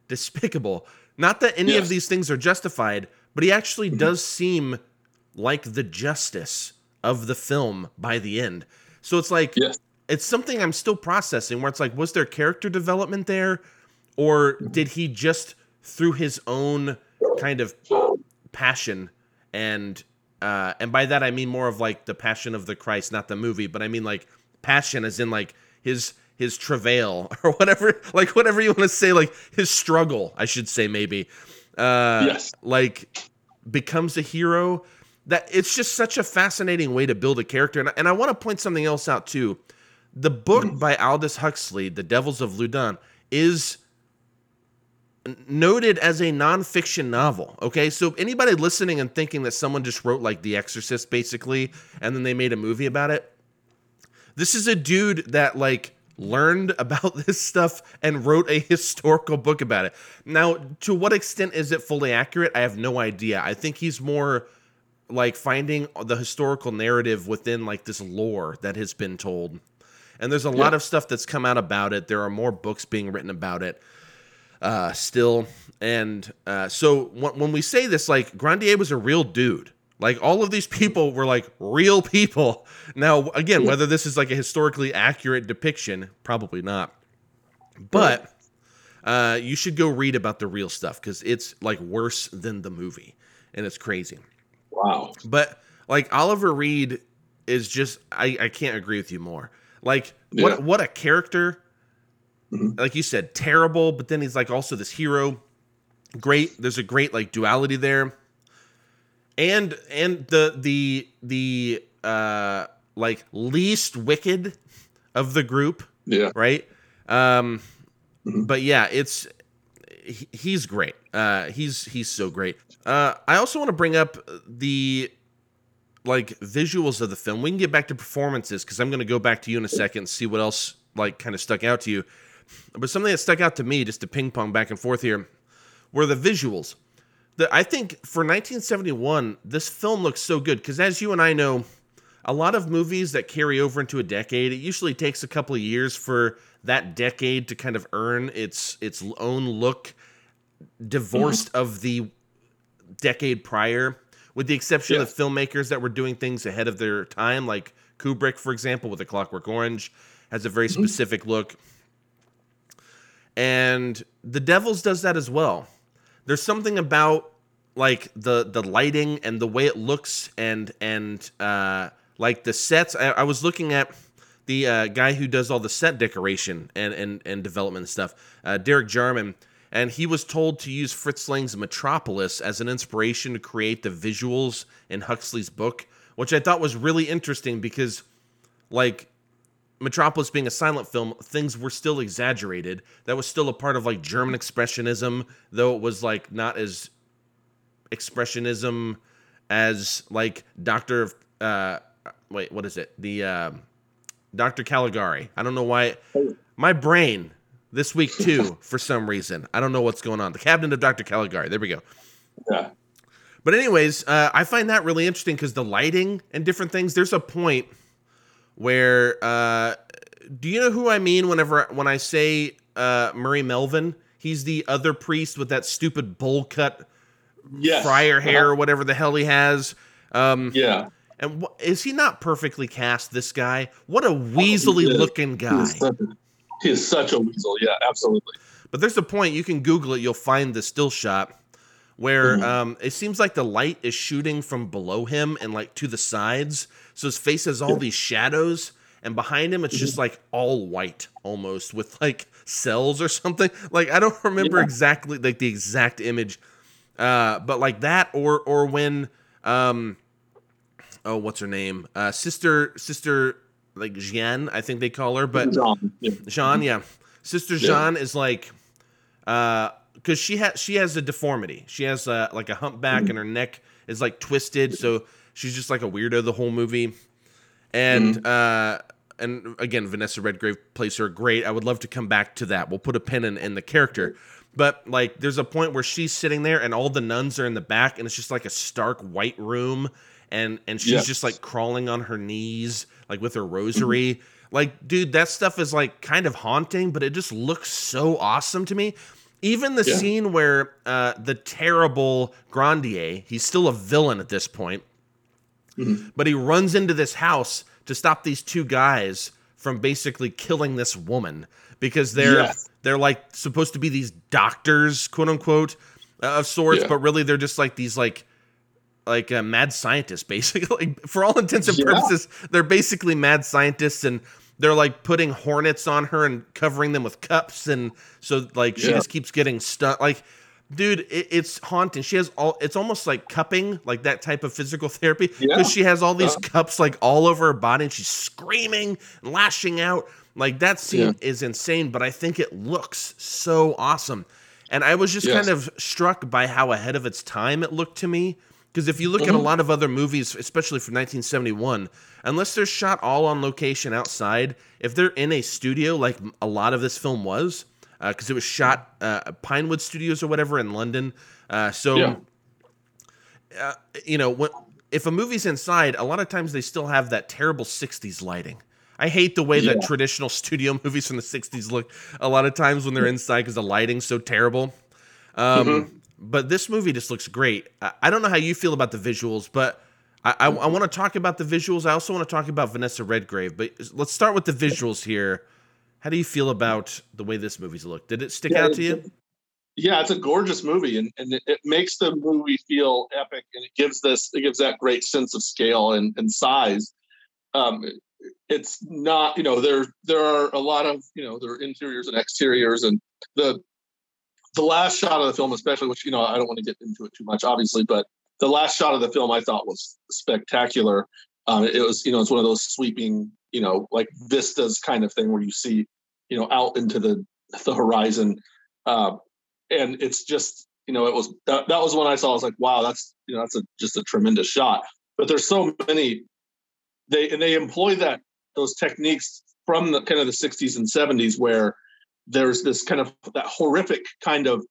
despicable. Not that any of these things are justified, but he actually Mhm. does seem like the justice of the film by the end. So it's like Yes. it's something I'm still processing where it's like was there character development there or Mm-hmm. did he just through his own kind of passion and uh and by that I mean more of like the passion of the Christ not the movie but I mean like passion as in like his his travail <laughs> or whatever like whatever you want to say like his struggle I should say maybe uh Yes. like becomes a hero that it's just such a fascinating way to build a character and, and I want to point something else out too the book mm. by Aldous Huxley The Devils of Loudun is noted as a nonfiction novel. Okay, so anybody listening and thinking that someone just wrote like The Exorcist basically, and then they made a movie about it, this is a dude that like learned <laughs> about this stuff and wrote a historical book about it. Now, to what extent is it fully accurate? I have no idea. I think he's more like finding the historical narrative within like this lore that has been told. And there's a lot of stuff that's come out about it. There are more books being written about it uh, still. And uh, so when, when we say this, like Grandier was a real dude. Like all of these people were like real people. Now, again, Yeah. whether this is like a historically accurate depiction, probably not. But uh, you should go read about the real stuff because it's like worse than the movie, and it's crazy. Wow. But like Oliver Reed is just I, I can't agree with you more. Like Yeah. what what a character. Mhm. Like you said, terrible, but then he's like also this hero. Great. There's a great like duality there. And and the the the uh like least wicked of the group Yeah. right? Um, Mhm. but yeah, it's he, he's great. Uh, he's he's so great. Uh, I also want to bring up the like visuals of the film. We can get back to performances because I'm going to go back to you in a second and see what else like kind of stuck out to you. But something that stuck out to me, just to ping pong back and forth here, were the visuals. The, I think for 1971, this film looks so good because, as you and I know, a lot of movies that carry over into a decade, it usually takes a couple of years for that decade to kind of earn its its own look, divorced of the decade prior, with the exception of filmmakers that were doing things ahead of their time, like Kubrick, for example, with The Clockwork Orange, has a very specific look. And The Devils does that as well. There's something about like the the lighting and the way it looks and and uh like the sets. I, I was looking at the uh, guy who does all the set decoration and and, and development and stuff uh, derek jarman and he was told to use fritz lang's metropolis as an inspiration to create the visuals in huxley's book which i thought was really interesting because like Metropolis being a silent film, things were still exaggerated. That was still a part of like German expressionism, though it was like not as expressionism as like Doctor. Uh, wait, what is it? The uh, Doctor Caligari. I don't know why. My brain this week too, for some reason. I don't know what's going on. The Cabinet of Doctor Caligari. There we go. Yeah. But anyways, uh, I find that really interesting because the lighting and different things. There's a point where uh, do you know who I mean whenever when I say uh, Murray Melvin? He's the other priest with that stupid bowl cut Yes. friar hair Uh-huh. or whatever the hell he has. Um, Yeah. and wh- is he not perfectly cast? This guy, what a weaselly is. looking guy. Is such a, he is such a weasel. Yeah, absolutely. But there's a point you can Google it. You'll find the still shot where Mhm. um, it seems like the light is shooting from below him and like to the sides. So his face has all Yeah. these shadows, and behind him it's just like all white almost with like cells or something. <laughs> Like I don't remember Yeah. exactly like the exact image, uh, but like that or or when um, oh, what's her name? Uh, sister, sister, like Jeanne, I think they call her, but John. Yeah. Jean, yeah, sister Yeah. Jean is like, uh, because she has she has a deformity. She has uh, like a humpback, Mm-hmm. and her neck is like twisted, so she's just like a weirdo the whole movie. And Mm-hmm. uh, and again, Vanessa Redgrave plays her great. I would love to come back to that. We'll put a pin in, in the character. But like, there's a point where she's sitting there, and all the nuns are in the back, and it's just like a stark white room, and and she's Yes. just like crawling on her knees, like with her rosary. Like, dude, that stuff is like kind of haunting, but it just looks so awesome to me. Even the Yeah. scene where uh, the terrible Grandier, he's still a villain at this point, Mhm. but he runs into this house to stop these two guys from basically killing this woman because they're Yes. they're like supposed to be these doctors, quote unquote, uh, of sorts, Yeah. but really they're just like these like like uh, mad scientists, basically. <laughs> Like, for all intents and Yeah. purposes, they're basically mad scientists, and they're like putting hornets on her and covering them with cups, and so like she Yeah. just keeps getting stuck. Like, dude, it, it's haunting. She has all. It's almost like cupping, like that type of physical <laughs> therapy, because Yeah. she has all these Uh. cups like all over her body, and she's screaming, and lashing out. Like that scene Yeah. is insane, but I think it looks so awesome. And I was just Yes. kind of struck by how ahead of its time it looked to me. Because if you look at a Mhm. lot of other movies, especially from 1971, unless they're shot all on location outside, if they're in a studio like a lot of this film was, because it was shot uh, at Pinewood Studios or whatever in London. Uh, so, Yeah. uh, you know, when, if a movie's inside, a lot of times they still have that terrible 60s lighting. I hate the way that traditional <laughs> studio movies from the 60s look a lot of times when they're inside because the lighting's so terrible. Um, Mhm. But this movie just looks great. I, I don't know how you feel about the visuals, but I, I, I want to talk about the visuals. I also want to talk about Vanessa Redgrave. But let's start with the visuals here. How do you feel about the way this movie's looked? Did it stick Yeah, out to you? Yeah, it's a gorgeous movie, and, and it, it makes the movie feel epic, and it gives this it gives that great sense of scale and, and size. Um, it's not, you know, there there are a lot of, you know, there are interiors and exteriors, and the the last shot of the film, especially, which you know, I don't want to get into it too much, obviously, but the last shot of the film I thought was spectacular. Um, it was, you know, it's one of those sweeping, you know, like vistas kind of thing where you see, you know, out into the the horizon. Uh, and it's just you know it was that, that was when i saw i was like wow that's you know that's a just a tremendous shot but there's so many they and they employ that those techniques from the kind of the 60s and 70s where there's this kind of that horrific kind of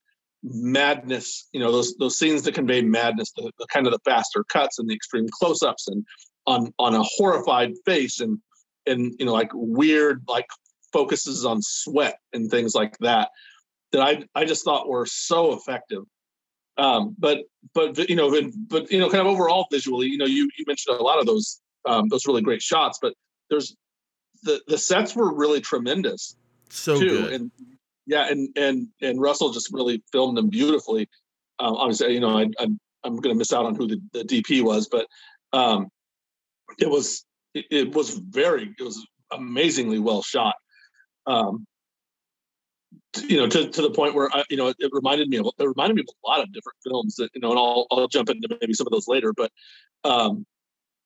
madness you know those those scenes that convey madness the, the kind of the faster cuts and the extreme close-ups and on on a horrified face and and you know like weird like focuses on sweat and things like that that I I just thought were so effective. Um, but but you know, but, but you know, kind of overall visually, you know, you you mentioned a lot of those um, those really great shots, but there's the the sets were really tremendous So too, good. and yeah, and and and Russell just really filmed them beautifully. Um, obviously, you know, I, I I'm going to miss out on who the, the DP was, but um, it was it, it was very it was amazingly well shot. Um, t- you know, to, to the point where I, you know, it, it reminded me of it reminded me of a lot of different films that you know, and I'll I'll jump into maybe some of those later, but um,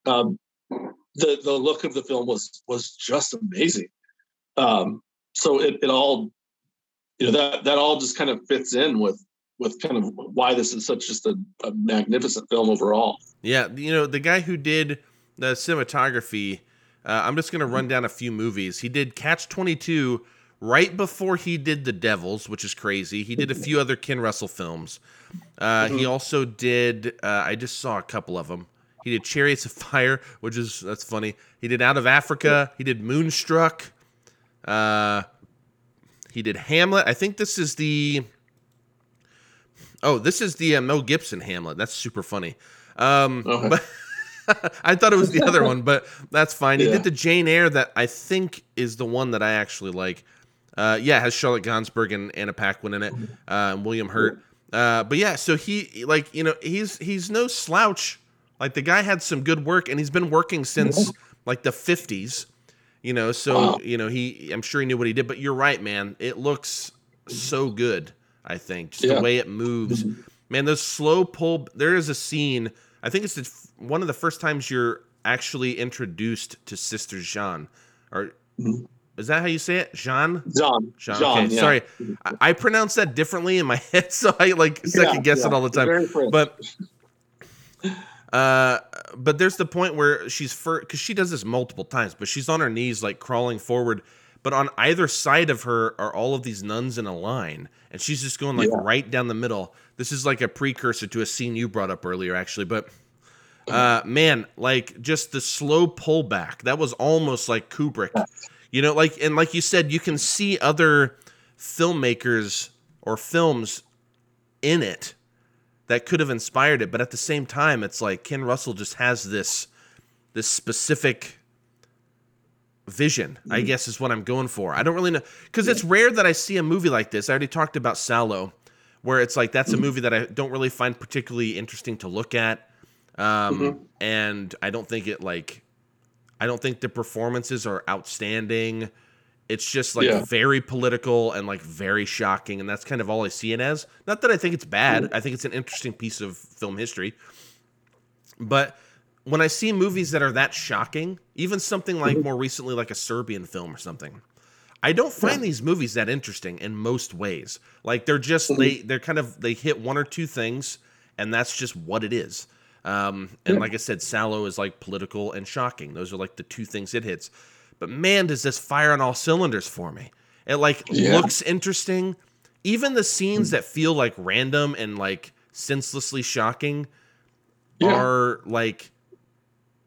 um, the the look of the film was was just amazing. Um, so it, it all, you know, that that all just kind of fits in with with kind of why this is such just a, a magnificent film overall. Yeah, you know, the guy who did the cinematography, uh, I'm just going to run down a few movies. He did Catch 22 right before he did The Devils, which is crazy. He did a few other Ken Russell films. Uh, He also did, uh, I just saw a couple of them. He did Chariots of Fire, which is, that's funny. He did Out of Africa. He did Moonstruck. Uh, he did Hamlet. I think this is the. Oh, this is the uh, Mel Gibson Hamlet. That's super funny. Um, Okay. but <laughs> I thought it was the other one, but that's fine. He did the Jane Eyre that I think is the one that I actually like. Uh, yeah, it has Charlotte Gainsbourg and Anna Paquin in it, uh, and William Hurt. Uh, but yeah, so he like you know he's he's no slouch. Like the guy had some good work, and he's been working since like the fifties. You know, so Wow. you know he. I'm sure he knew what he did. But you're right, man. It looks so good. I think just Yeah. the way it moves, man. Those slow pull. There is a scene. I think it's the, one of the first times you're actually introduced to Sister Jean, or Mhm. is that how you say it, Jean? Jean. Jean. John, okay, yeah. sorry, I, I pronounce that differently in my <laughs> head, so I like second Yeah, guess it all the time. But <laughs> uh, but there's the point where she's for because she does this multiple times, but she's on her knees like crawling forward. But on either side of her are all of these nuns in a line, and she's just going like Yeah. right down the middle. This is like a precursor to a scene you brought up earlier, actually. But uh, man, like just the slow pullback that was almost like Kubrick. You know, like and like you said, you can see other filmmakers or films in it that could have inspired it, but at the same time, it's like Ken Russell just has this this specific vision. I guess is what I'm going for. I don't really know because it's rare that I see a movie like this. I already talked about Salò, where it's like that's a movie that I don't really find particularly interesting to look at, um, Mhm. and I don't think it like I don't think the performances are outstanding. It's just like Yeah. very political and like very shocking, and that's kind of all I see it as. Not that I think it's bad. I think it's an interesting piece of film history. But when I see movies that are that shocking, even something like more recently like a Serbian film or something, I don't find Yeah. these movies that interesting in most ways. Like they're just Mhm. they they're kind of they hit one or two things, and that's just what it is. Um, and Yeah. like I said, Salò is like political and shocking. Those are like the two things it hits. But man, does this fire on all cylinders for me? It like Yeah. looks interesting. Even the scenes mm. that feel like random and like senselessly shocking Yeah. are like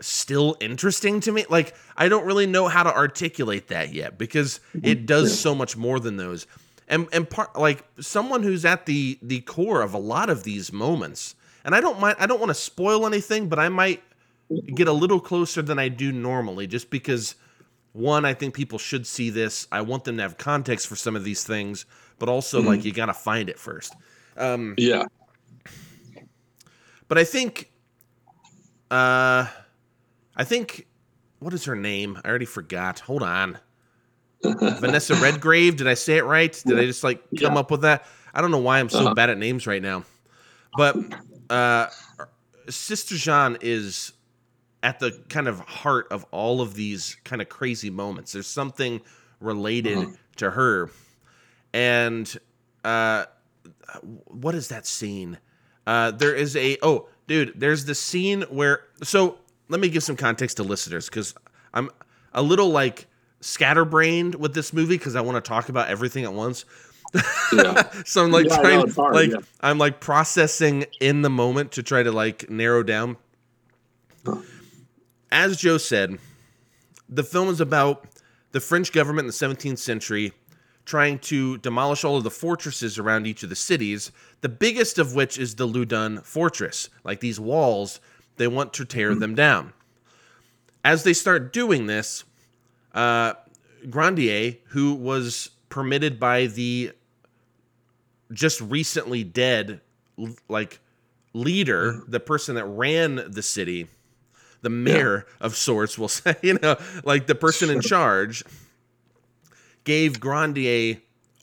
still interesting to me. Like I don't really know how to articulate that yet because mm-hmm. it does so much more than those. And and part like someone who's at the the core of a lot of these moments. And I don't mind I don't want to spoil anything, but I might get a little closer than I do normally just because one I think people should see this. I want them to have context for some of these things, but also Mhm. like you got to find it first. Um yeah. but I think, uh, I think, what is her name? I already forgot. Hold on. <laughs> Vanessa Redgrave. Did I say it right? Did I just like come Yeah. up with that? I don't know why I'm so Uh-huh. bad at names right now. But uh, Sister Jean is at the kind of heart of all of these kind of crazy moments. There's something related Uh-huh. to her. And uh, what is that scene? Uh, there is a oh, dude, there's the scene where so let me give some context to listeners because I'm a little like scatterbrained with this movie because I want to talk about everything at once. Yeah. <laughs> so I'm like Yeah, trying, hard, like yeah. I'm like processing in the moment to try to like narrow down. Huh. As Joe said, the film is about the French government in the 17th century trying to demolish all of the fortresses around each of the cities, the biggest of which is the Loudun fortress. Like these walls, they want to tear them down. As they start doing this, uh, Grandier, who was permitted by the just recently dead, like leader, the person that ran the city, the mayor of sorts, we'll <laughs> say, you know, like the person in charge, gave Grandier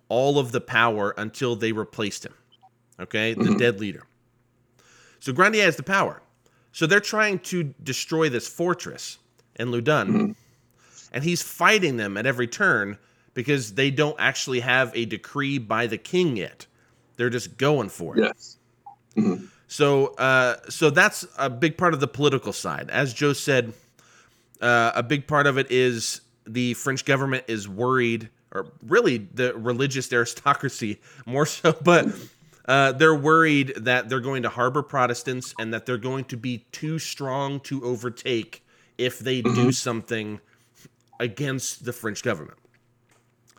all of the power until they replaced him. Okay, the Mhm. dead leader. So Grandier has the power. So they're trying to destroy this fortress in Loudun. Mhm. And he's fighting them at every turn because they don't actually have a decree by the king yet. They're just going for it. Yes. Mhm. So, uh, so that's a big part of the political side. As Joe said, uh, a big part of it is the French government is worried, or really the religious <laughs> aristocracy more so, but uh, they're worried that they're going to harbor Protestants and that they're going to be too strong to overtake if they do Mhm. something against the French government.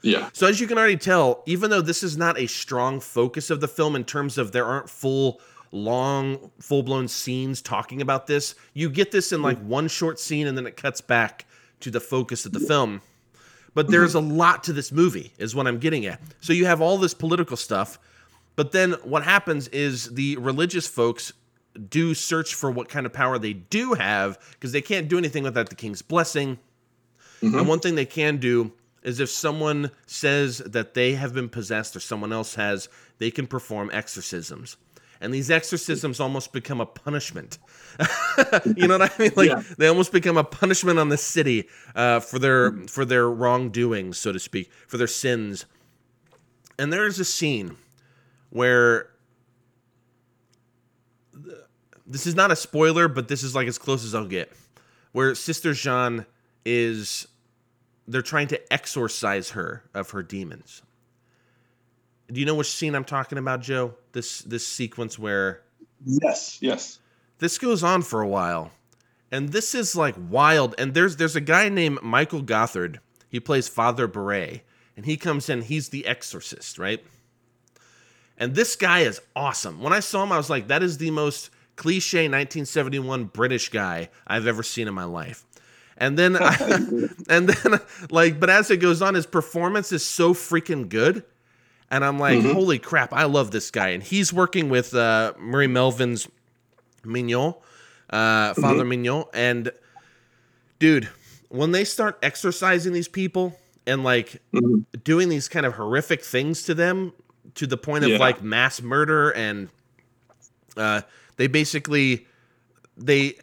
Yeah. So as you can already tell, even though this is not a strong focus of the film in terms of there aren't full long full-blown scenes talking about this, you get this in like one short scene and then it cuts back to the focus of the film. But there's a lot to this movie is what I'm getting at. So you have all this political stuff, but then what happens is the religious folks do search for what kind of power they do have because they can't do anything without the king's blessing. Mhm. And one thing they can do is if someone says that they have been possessed or someone else has, they can perform exorcisms. And these exorcisms almost become a punishment. <laughs> you know what I mean? Like yeah. they almost become a punishment on the city uh, for their for their wrongdoings, so to speak, for their sins. And there is a scene where this is not a spoiler, but this is like as close as I'll get, where Sister Jean is they're trying to exorcise her of her demons. Do you know which scene I'm talking about, Joe? This this sequence where Yes, yes. This goes on for a while. And this is like wild. And there's there's a guy named Michael Gothard. He plays Father Barre. And he comes in, he's the exorcist, right? And this guy is awesome. When I saw him, I was like, that is the most cliche 1971 British guy I've ever seen in my life. And then, <laughs> and then, like, but as it goes on, his performance is so freaking good. And I'm like, mm-hmm. holy crap, I love this guy. And he's working with uh, Murray Melvin's Mignon, uh, Father mm-hmm. Mignon. And dude, when they start exercising these people and like mm-hmm. doing these kind of horrific things to them to the point of yeah. like mass murder and uh, they basically they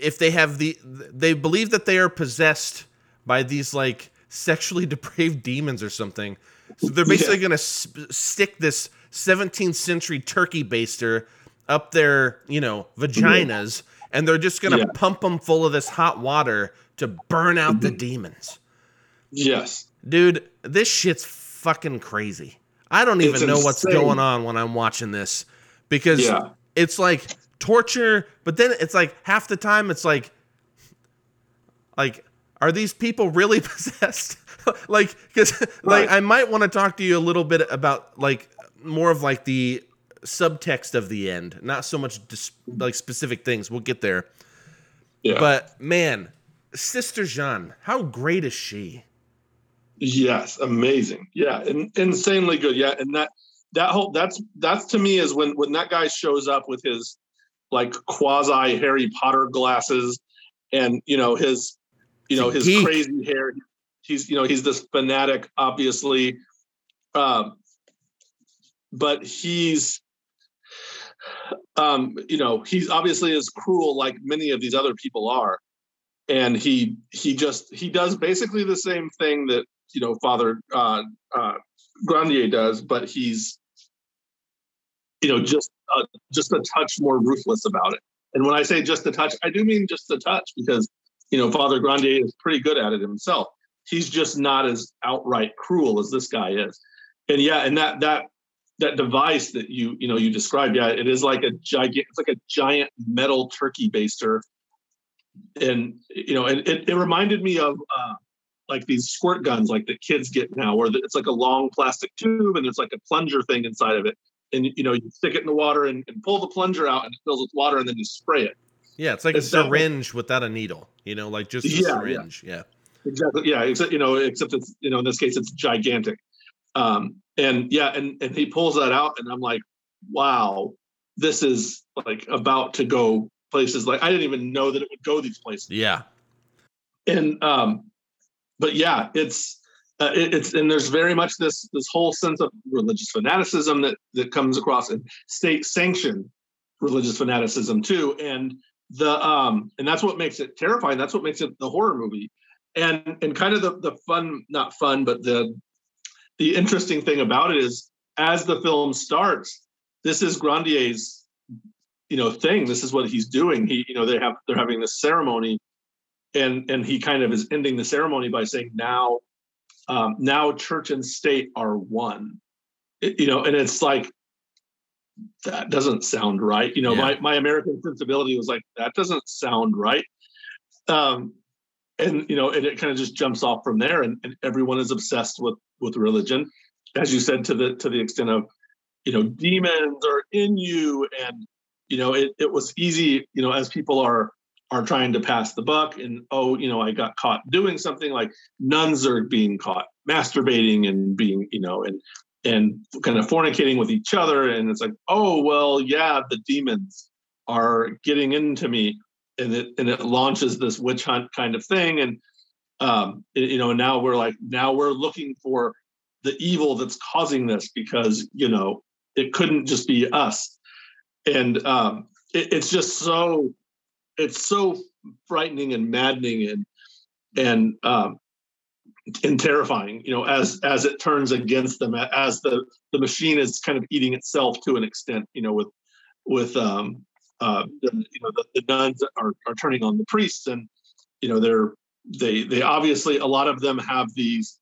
if they have the they believe that they are possessed by these like sexually <laughs> depraved demons or something. So they're basically yeah. going to sp- stick this 17th century turkey baster up their, you know, vaginas and they're just going to yeah. pump them full of this hot water to burn out mm-hmm. the demons. Yes. Dude, this shit's fucking crazy. I don't even it's know insane. what's going on when I'm watching this because yeah. it's like torture, but then it's like half the time it's like like are these people really <laughs> possessed? <laughs> like cuz <laughs> right. like I might want to talk to you a little bit about like more of like the subtext of the end, not so much dis- like specific things. We'll get there. Yeah. But man, Sister Jean, how great is she? Yes, amazing. Yeah, in, insanely good. Yeah, and that that whole that's that's to me is when when that guy shows up with his like quasi Harry Potter glasses and you know his you know his geek. crazy hair he's you know he's this fanatic obviously um but he's um you know he's obviously as cruel like many of these other people are and he he just he does basically the same thing that you know father uh uh grandier does but he's you know just uh, just a touch more ruthless about it. And when I say just a touch, I do mean just a touch because you know Father Grandier is pretty good at it himself. He's just not as outright cruel as this guy is. And yeah, and that that that device that you you know you described, yeah, it is like a giant. It's like a giant metal turkey baster, and you know, and it, it reminded me of. Uh, like these squirt guns like the kids get now where it's like a long plastic tube and there's like a plunger thing inside of it and you know you stick it in the water and, and pull the plunger out and it fills with water and then you spray it yeah it's like it's a syringe without a needle you know like just a yeah, syringe yeah. yeah. exactly yeah except you know except it's you know in this case it's gigantic um and yeah and and he pulls that out and i'm like wow this is like about to go places like i didn't even know that it would go these places yeah and um but yeah it's uh, it, it's and there's very much this this whole sense of religious fanaticism that that comes across and state sanctioned religious fanaticism too and the um and that's what makes it terrifying. That's what makes it the horror movie. And and kind of the the fun not fun but the the interesting thing about it is as the film starts this is grandier's you know thing. This is what he's doing. He you know they have they're having this ceremony and and he kind of is ending the ceremony by saying now um, now church and state are one. It, you know and it's like that doesn't sound right. You know yeah. my, my american sensibility was like that doesn't sound right. Um and you know and it kind of just jumps off from there and, and everyone is obsessed with with religion. As you said to the to the extent of you know demons are in you and you know it, it was easy you know as people are are trying to pass the buck and oh you know i got caught doing something like nuns are being caught masturbating and being you know and and kind of fornicating with each other and it's like oh well yeah the demons are getting into me and it and it launches this witch hunt kind of thing and um it, you know now we're like now we're looking for the evil that's causing this because you know it couldn't just be us. And um, it, it's just so it's so frightening and maddening and and um, and terrifying. You know, as as it turns against them, as the the machine is kind of eating itself to an extent. You know, with with um, uh, the, you know the, the nuns are are turning on the priests, and you know they're they they obviously a lot of them have these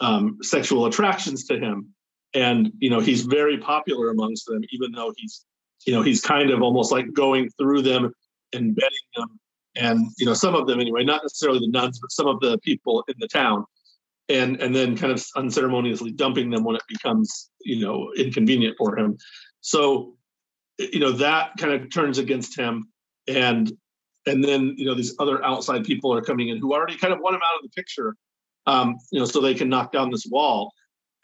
um, sexual attractions to him, and you know he's very popular amongst them, even though he's you know he's kind of almost like going through them and betting them and you know some of them anyway not necessarily the nuns but some of the people in the town and and then kind of unceremoniously dumping them when it becomes you know inconvenient for him. So you know that kind of turns against him. And and then you know these other outside people are coming in who already kind of want him out of the picture um you know so they can knock down this wall.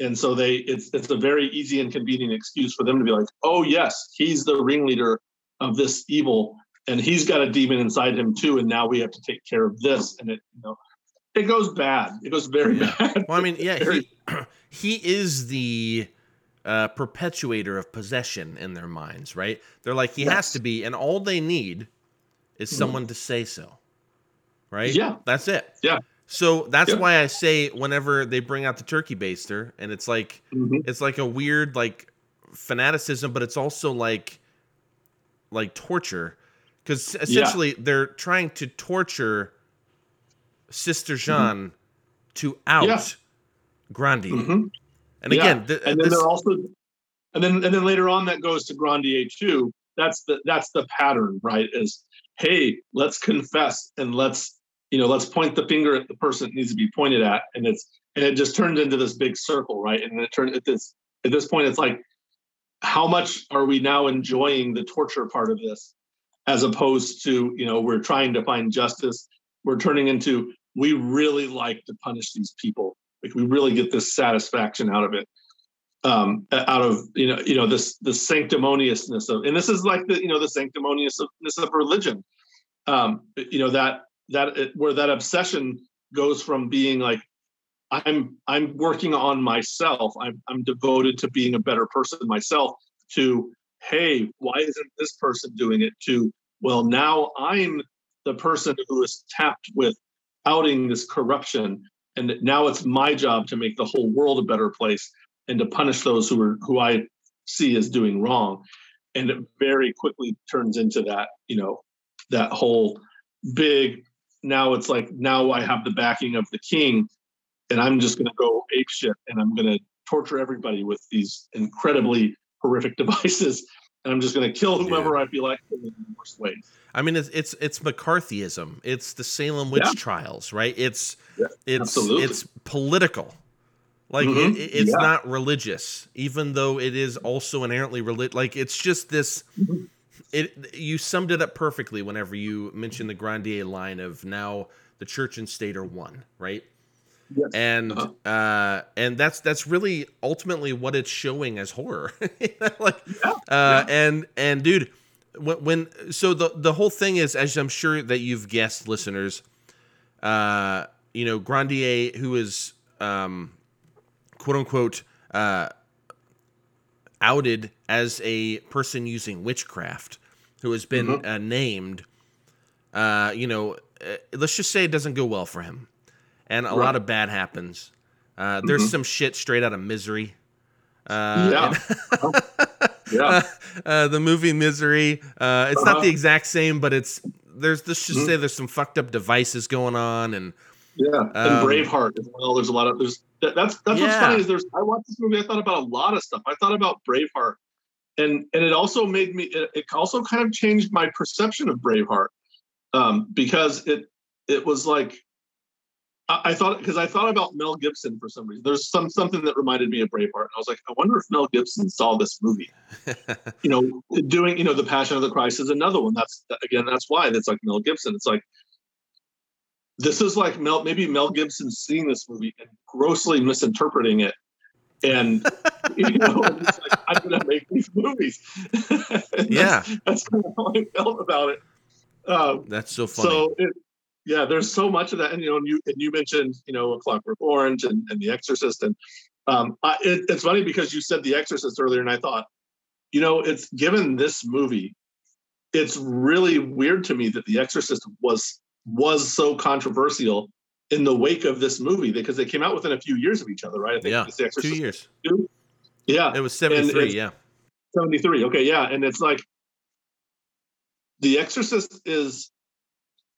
And so they it's it's a very easy and convenient excuse for them to be like oh yes he's the ringleader of this evil and he's got a demon inside him too and now we have to take care of this. And it you know it goes bad it goes very Yeah. bad Well, I mean, yeah, he, <clears throat> he is the uh, perpetuator of possession in their minds, right? They're like, he has to be, and all they need is Mhm. someone to say so, right? Yeah. That's it. Yeah. So that's Yeah. why I say whenever they bring out the turkey baster, and it's like, Mhm. it's like a weird like fanaticism, but it's also like like torture because essentially they're trying to torture Sister Jean to out Yeah. Grandier. Mhm. And Yeah. again, th- and then this, they're also and then and then later on that goes to Grandier too. That's the that's the pattern, right? Is hey, let's confess and let's you know let's point the finger at the person it needs to be pointed at, and it's and it just turns into this big circle, right? And it turns at this at this point, it's like how much are we now enjoying the torture part of this, as opposed to you know we're trying to find justice. We're turning into we really like to punish these people. Like we really get this satisfaction out of it. Um out of you know you know this the sanctimoniousness of and this is like the you know the sanctimoniousness of religion. Um you know that that where that obsession goes from being like i'm i'm working on myself. I'm i'm devoted to being a better person myself to hey why isn't this person doing it to well now i'm the person who is tapped with outing this corruption and now it's my job to make the whole world a better place and to punish those who are who I see as doing wrong. And it very quickly turns into that, you know, that whole big now it's like now I have the backing of the king and I'm just gonna go ape shit and I'm gonna torture everybody with these incredibly horrific <laughs> devices. And I'm just gonna kill whomever I feel like in the worst ways. I mean, it's it's it's McCarthyism. It's the Salem witch Yeah. trials, right? It's Yeah, it's absolutely. it's political. Like Mhm. it, it's Yeah. not religious, even though it is also inherently religious. Like it's just this. Mhm. It you summed it up perfectly whenever you mentioned the Grandier line of now the church and state are one, right? Yes. And Uh-huh. uh, and that's that's really ultimately what it's showing as horror. <laughs> Like Yeah, uh, and and dude, when, when so the the whole thing is, as I'm sure that you've guessed, listeners, uh, you know, Grandier, who is um, quote unquote uh, outed as a person using witchcraft, who has been Mhm. uh, named, uh, you know, uh, let's just say it doesn't go well for him, and a lot of bad happens. Uh, there's Mhm. some shit straight out of Misery. Uh, Yeah. <laughs> Yeah. uh, the movie Misery. Uh, it's not Uh-huh. the exact same, but it's there's let's just Mhm. say there's some fucked up devices going on, and Yeah, Um, and Braveheart as well. There's a lot of there's that, that's that's what's funny is there's I watched this movie. I thought about a lot of stuff. I thought about Braveheart, and and it also made me. It, it also kind of changed my perception of Braveheart, um, because it it was like I, I thought because I thought about Mel Gibson for some reason. There's some something that reminded me of Braveheart. And I was like, I wonder if Mel Gibson saw this movie. <laughs> You know, doing you know the Passion of the Christ is another one. That's again that's why that's like Mel Gibson. It's like this is like Mel, maybe Mel Gibson seeing this movie and grossly misinterpreting it. And <laughs> you know, it's like, I'm gonna make these movies. <laughs> Yeah. that's, that's kind of how I felt about it. Um, that's so funny. so it, yeah, there's so much of that, and you know, and you and you mentioned you know A Clockwork Orange and, and The Exorcist, and um, I, it, it's funny because you said The Exorcist earlier, and I thought, you know, it's given this movie, it's really weird to me that The Exorcist was was so controversial in the wake of this movie because they came out within a few years of each other, right? I think yeah, it's The Exorcist two years. Two? Yeah, it was seventy three. Yeah, seventy three. Okay, yeah, and it's like The Exorcist is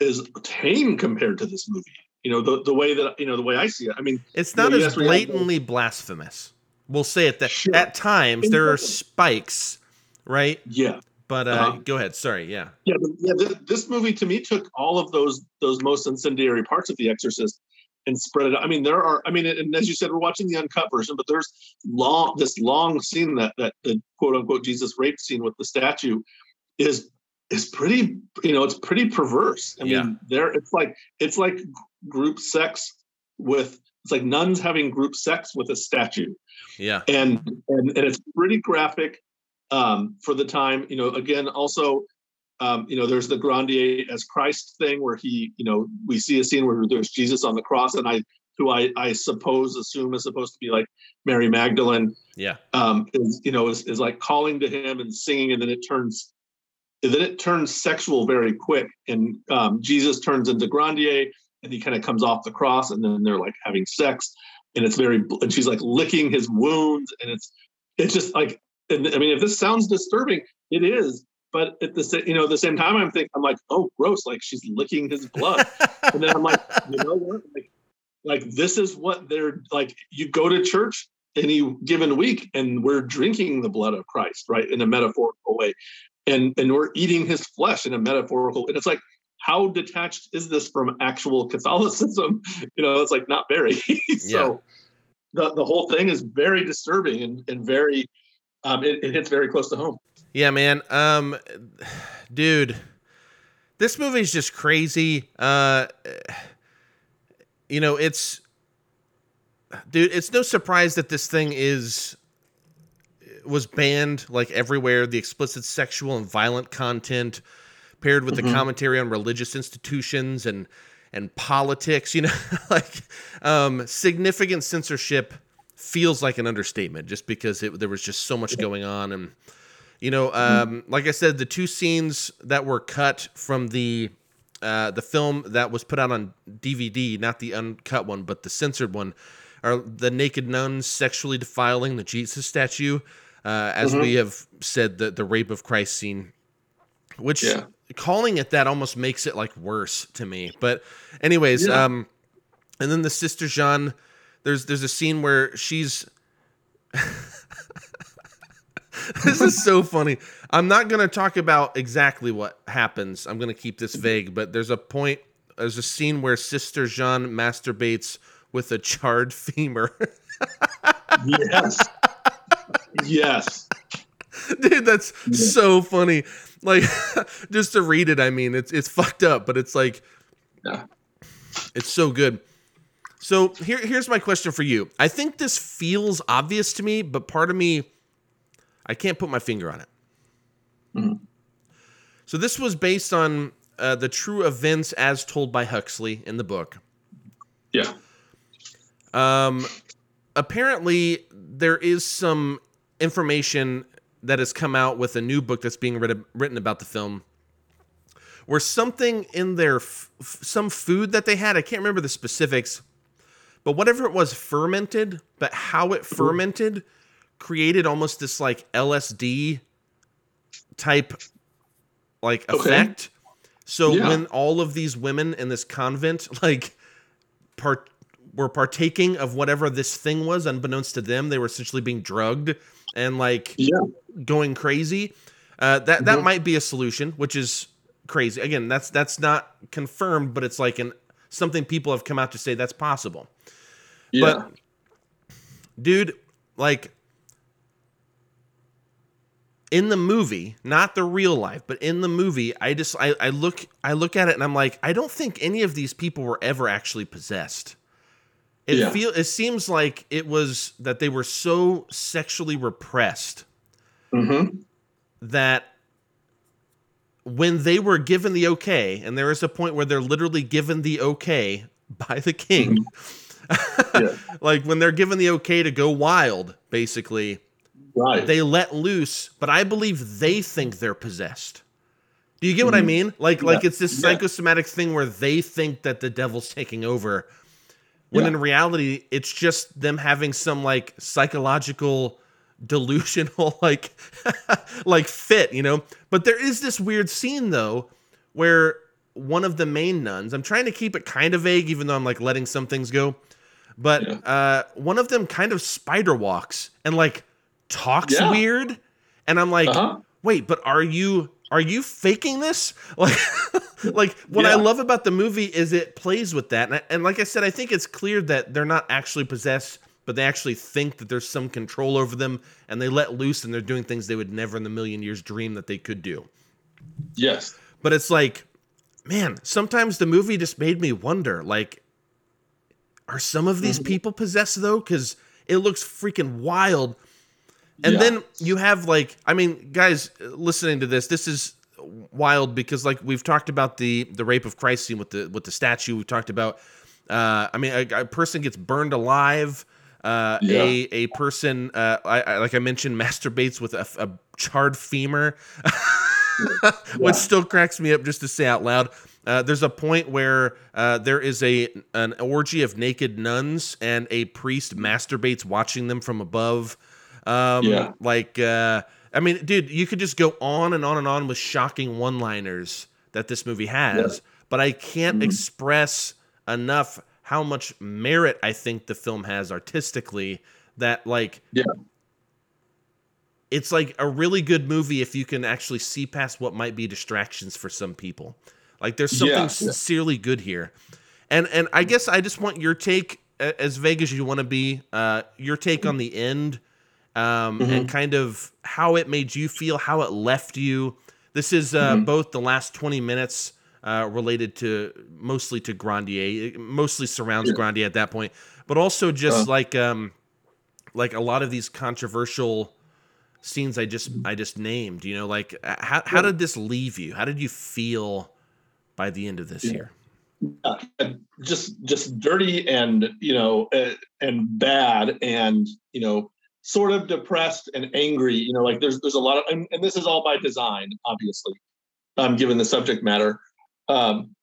is tame compared to this movie. You know, the the way that you know the way I see it. I mean, it's not you know, as yes, blatantly blasphemous. We'll say it that sure. at times there are spikes, right? Yeah. But uh, uh-huh. go ahead. Sorry. Yeah. Yeah. Yeah. This movie to me took all of those those most incendiary parts of The Exorcist and spread it. Out. I mean, there are. I mean, and as you said, we're watching the uncut version, but there's long this long scene that that the quote unquote Jesus rape scene with the statue is is pretty. You know, it's pretty perverse. I yeah. mean, there it's like it's like group sex with it's like nuns having group sex with a statue. Yeah. And and, and it's pretty graphic um, for the time. You know, again, also, um, you know, there's the Grandier as Christ thing where he, you know, we see a scene where there's Jesus on the cross, and I, who I, I suppose assume is supposed to be like Mary Magdalene. Yeah. Um, is you know is, is like calling to him and singing, and then it turns, then it turns sexual very quick, and um, Jesus turns into Grandier, and he kind of comes off the cross, and then they're like having sex, and it's very, and she's like licking his wounds, and it's, it's just like and I mean, if this sounds disturbing, it is. But at the same, you know, at the same time, I'm thinking, I'm like, oh, gross! Like she's licking his blood, <laughs> and then I'm like, you know what? Like, like this is what they're like. You go to church any given week, and we're drinking the blood of Christ, right, in a metaphorical way, and and we're eating His flesh in a metaphorical. And it's like, how detached is this from actual Catholicism? <laughs> You know, it's like not very. <laughs> so. Yeah. The, the whole thing is very disturbing and, and very um, it, it hits very close to home. Yeah, man. Um, dude, this movie is just crazy. Uh, you know, it's, dude, it's no surprise that this thing is was banned like everywhere. The explicit sexual and violent content paired with mm-hmm. the commentary on religious institutions and and politics. You know, <laughs> like um, significant censorship feels like an understatement just because it, there was just so much going on and you know um, like i said the two scenes that were cut from the uh, the film that was put out on dvd not the uncut one but the censored one are the naked nuns sexually defiling the jesus statue uh, as mm-hmm. we have said the, the rape of christ scene which yeah. calling it that almost makes it like worse to me but anyways yeah. um and then the sister jean there's there's a scene where she's <laughs> this is so funny. I'm not going to talk about exactly what happens. I'm going to keep this vague, but there's a point there's a scene where Sister Jean masturbates with a charred femur. <laughs> yes. Yes. <laughs> Dude, that's so funny. Like <laughs> just to read it, I mean, it's it's fucked up, but it's like yeah. It's so good. So here, here's my question for you. I think this feels obvious to me, but part of me, I can't put my finger on it. Mm-hmm. So this was based on uh, the true events as told by Huxley in the book. Yeah. Um, apparently, there is some information that has come out with a new book that's being written, written about the film where something in their f- some food that they had i can't remember the specifics but whatever it was fermented, but how it mm-hmm. fermented created almost this like LSD type like okay. effect. So yeah. when all of these women in this convent <laughs> like part were partaking of whatever this thing was, unbeknownst to them, they were essentially being drugged and like yeah. going crazy. Uh, that that mm-hmm. might be a solution, which is crazy. Again, that's that's not confirmed, but it's like an something people have come out to say that's possible. Yeah. But dude, like in the movie, not the real life, but in the movie, I just I, I look I look at it and I'm like, I don't think any of these people were ever actually possessed. It yeah. feel it seems like it was that they were so sexually repressed mm-hmm. that when they were given the okay, and there is a point where they're literally given the okay by the king. Mm-hmm. <laughs> yeah. like when they're given the okay to go wild, basically, Right. They let loose, but I believe they think they're possessed. Do you get what I Mhm. mean? Like like it's this Yeah. psychosomatic thing where they think that the devil's taking over. When Yeah. in reality, it's just them having some like psychological <laughs> delusional like <laughs> like fit, you know? But there is this weird scene though where one of the main nuns, I'm trying to keep it kind of vague even though I'm like letting some things go. But Yeah. uh one of them kind of spider walks and like talks Yeah. weird and I'm like Uh-huh. wait, but are you are you faking this? <laughs> Like, like what I love about the movie is it plays with that, and, I- and like I said, I think it's clear that they're not actually possessed, but they actually think that there's some control over them, and they let loose, and they're doing things they would never in a million years dream that they could do. Yes. But it's like, man, sometimes the movie just made me wonder, like, are some of these Mhm. people possessed though? Because it looks freaking wild. And Yeah. then you have like, I mean, guys listening to this, this is wild because like we've talked about the the rape of Christ scene with the with the statue. We've talked about, uh, I mean, a, a person gets burned alive. Uh, Yeah. a a person, uh, I, I like I mentioned, <laughs> masturbates with a, a charred femur, <laughs> which still cracks me up just to say out loud. Uh, there's a point where uh, there is a an orgy of naked nuns and a priest masturbates watching them from above. Um, Yeah. Like, uh, I mean, dude, you could just go on and on and on with shocking one-liners that this movie has, but I can't Mhm. express enough how much merit I think the film has artistically. That like, Yeah. it's like a really good movie if you can actually see past what might be distractions for some people. Like there's something Yeah, yeah. sincerely good here. And and I guess I just want your take as vague as you want to be, uh your take on the end um Mm-hmm. and kind of how it made you feel, how it left you. This is uh Mhm. both the last 20 minutes uh related to mostly to Grandier, it mostly surrounds Yeah. Grandier at that point, but also just Uh. like um like a lot of these controversial scenes I just I just named. You know, like uh, how how did this leave you? How did you feel by the end of this Yeah. year? Uh, just just dirty and you know uh, and bad and you know sort of depressed and angry you know like there's there's a lot of and, and this is all by design obviously um given the subject matter um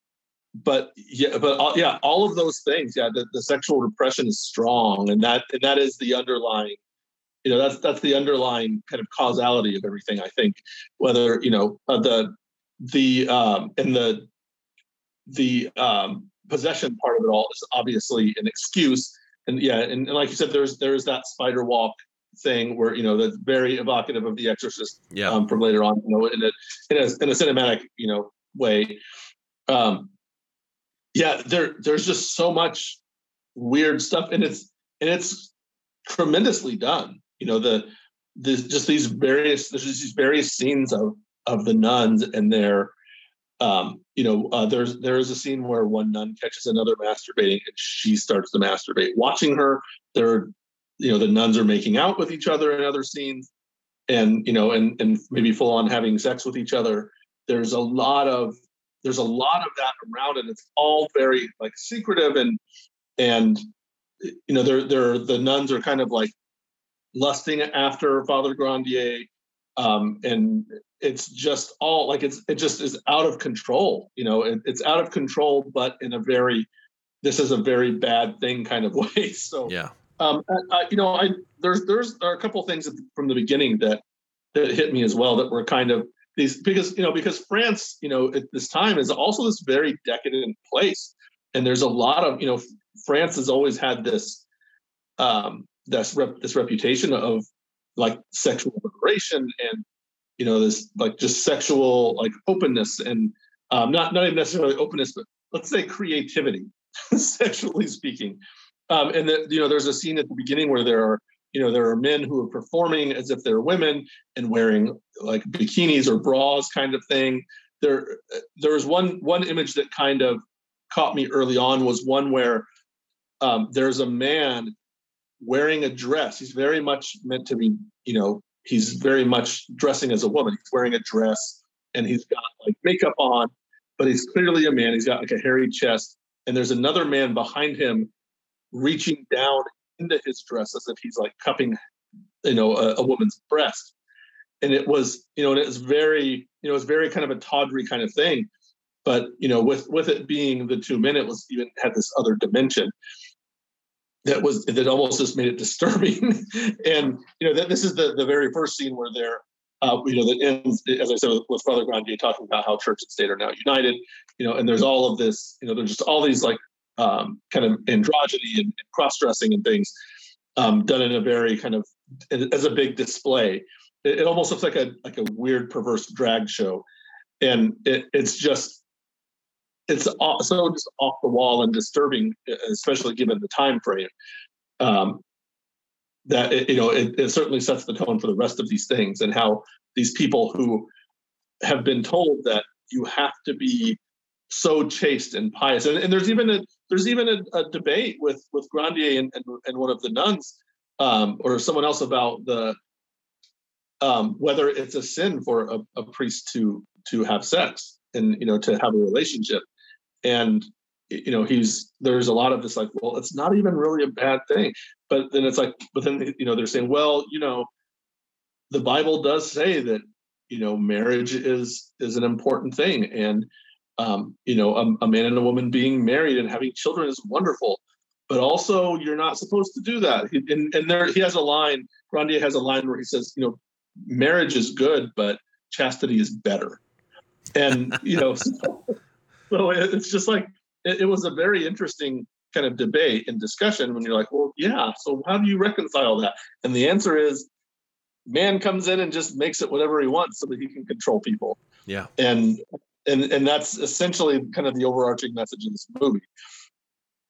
but yeah but all, yeah all of those things yeah the, the sexual repression is strong and that and that is the underlying you know that's that's the underlying kind of causality of everything i think whether you know uh, the the um and the the um, possession part of it all is obviously an excuse. And yeah, and, and like you said, there's there's that spider walk thing where you know that's very evocative of The Exorcist Yeah. um, from later on, you know, in a in a in a cinematic you know way. Um, yeah, there there's just so much weird stuff, and it's and it's tremendously done. You know, the the just these various there's just these various scenes of of the nuns and their um, you know, uh, there's there is a scene where one nun catches another masturbating, and she starts to masturbate. Watching her, there, you know, the nuns are making out with each other in other scenes, and you know, and and maybe full on having sex with each other. There's a lot of there's a lot of that around, and it's all very like secretive and and you know, they're they're the nuns are kind of like lusting after Father Grandier, um, and it's just all like it's it just is out of control. You know, it, it's out of control, but in a very this is a very bad thing kind of <laughs> way. So Yeah. Um, I, you know, I there's there's there are a couple things from the beginning that that hit me as well that were kind of these because you know because France you know at this time is also this very decadent place, and there's a lot of you know France has always had this um this rep, this reputation of like sexual liberation and you know this like just sexual like openness and um not not even necessarily openness but let's say creativity <laughs> sexually speaking um and that you know there's a scene at the beginning where there are you know there are men who are performing as if they're women and wearing like bikinis or bras kind of thing. There there was one one image that kind of caught me early on was one where um, there's a man wearing a dress. He's very much meant to be you know he's very much dressing as a woman. He's wearing a dress and he's got like makeup on but he's clearly a man. He's got like a hairy chest. And there's another man behind him reaching down into his dress as if he's like cupping you know a, a woman's breast. And it was you know and it was very you know it's very kind of a tawdry kind of thing. But you know with with it being the two minute was even had this other dimension that was that almost just made it <laughs> disturbing. And you know that this is the the very first scene where they're uh, you know that ends as i said with, with father grandier talking about how church and state are now united you know and there's all of this you know there's just all these like um, kind of androgyny and, and cross-dressing and things um, done in a very kind of as a big display it, it almost looks like a like a weird perverse drag show and it, it's just it's so just off the wall and disturbing, especially given the time frame. Um, that it, you know, it, it certainly sets the tone for the rest of these things and how these people who have been told that you have to be so chaste and pious, and, and there's even a there's even a, a debate with with Grandier and, and, and one of the nuns um, or someone else about the um, whether it's a sin for a, a priest to to have sex and you know to have a relationship. And you know he's there's a lot of this like well it's not even really a bad thing. But then it's like but then you know they're saying well you know the bible does say that you know marriage is is an important thing. And um you know a, a man and a woman being married and having children is wonderful but also you're not supposed to do that and, and there he has a line grandier has a line where he says you know marriage is good but chastity is better and you know so, <laughs> so it's just like it, it, was a very interesting kind of debate and discussion when you're like, well, yeah. So how do you reconcile that? And the answer is, man comes in and just makes it whatever he wants so that he can control people. Yeah. And and and that's essentially kind of the overarching message of this movie.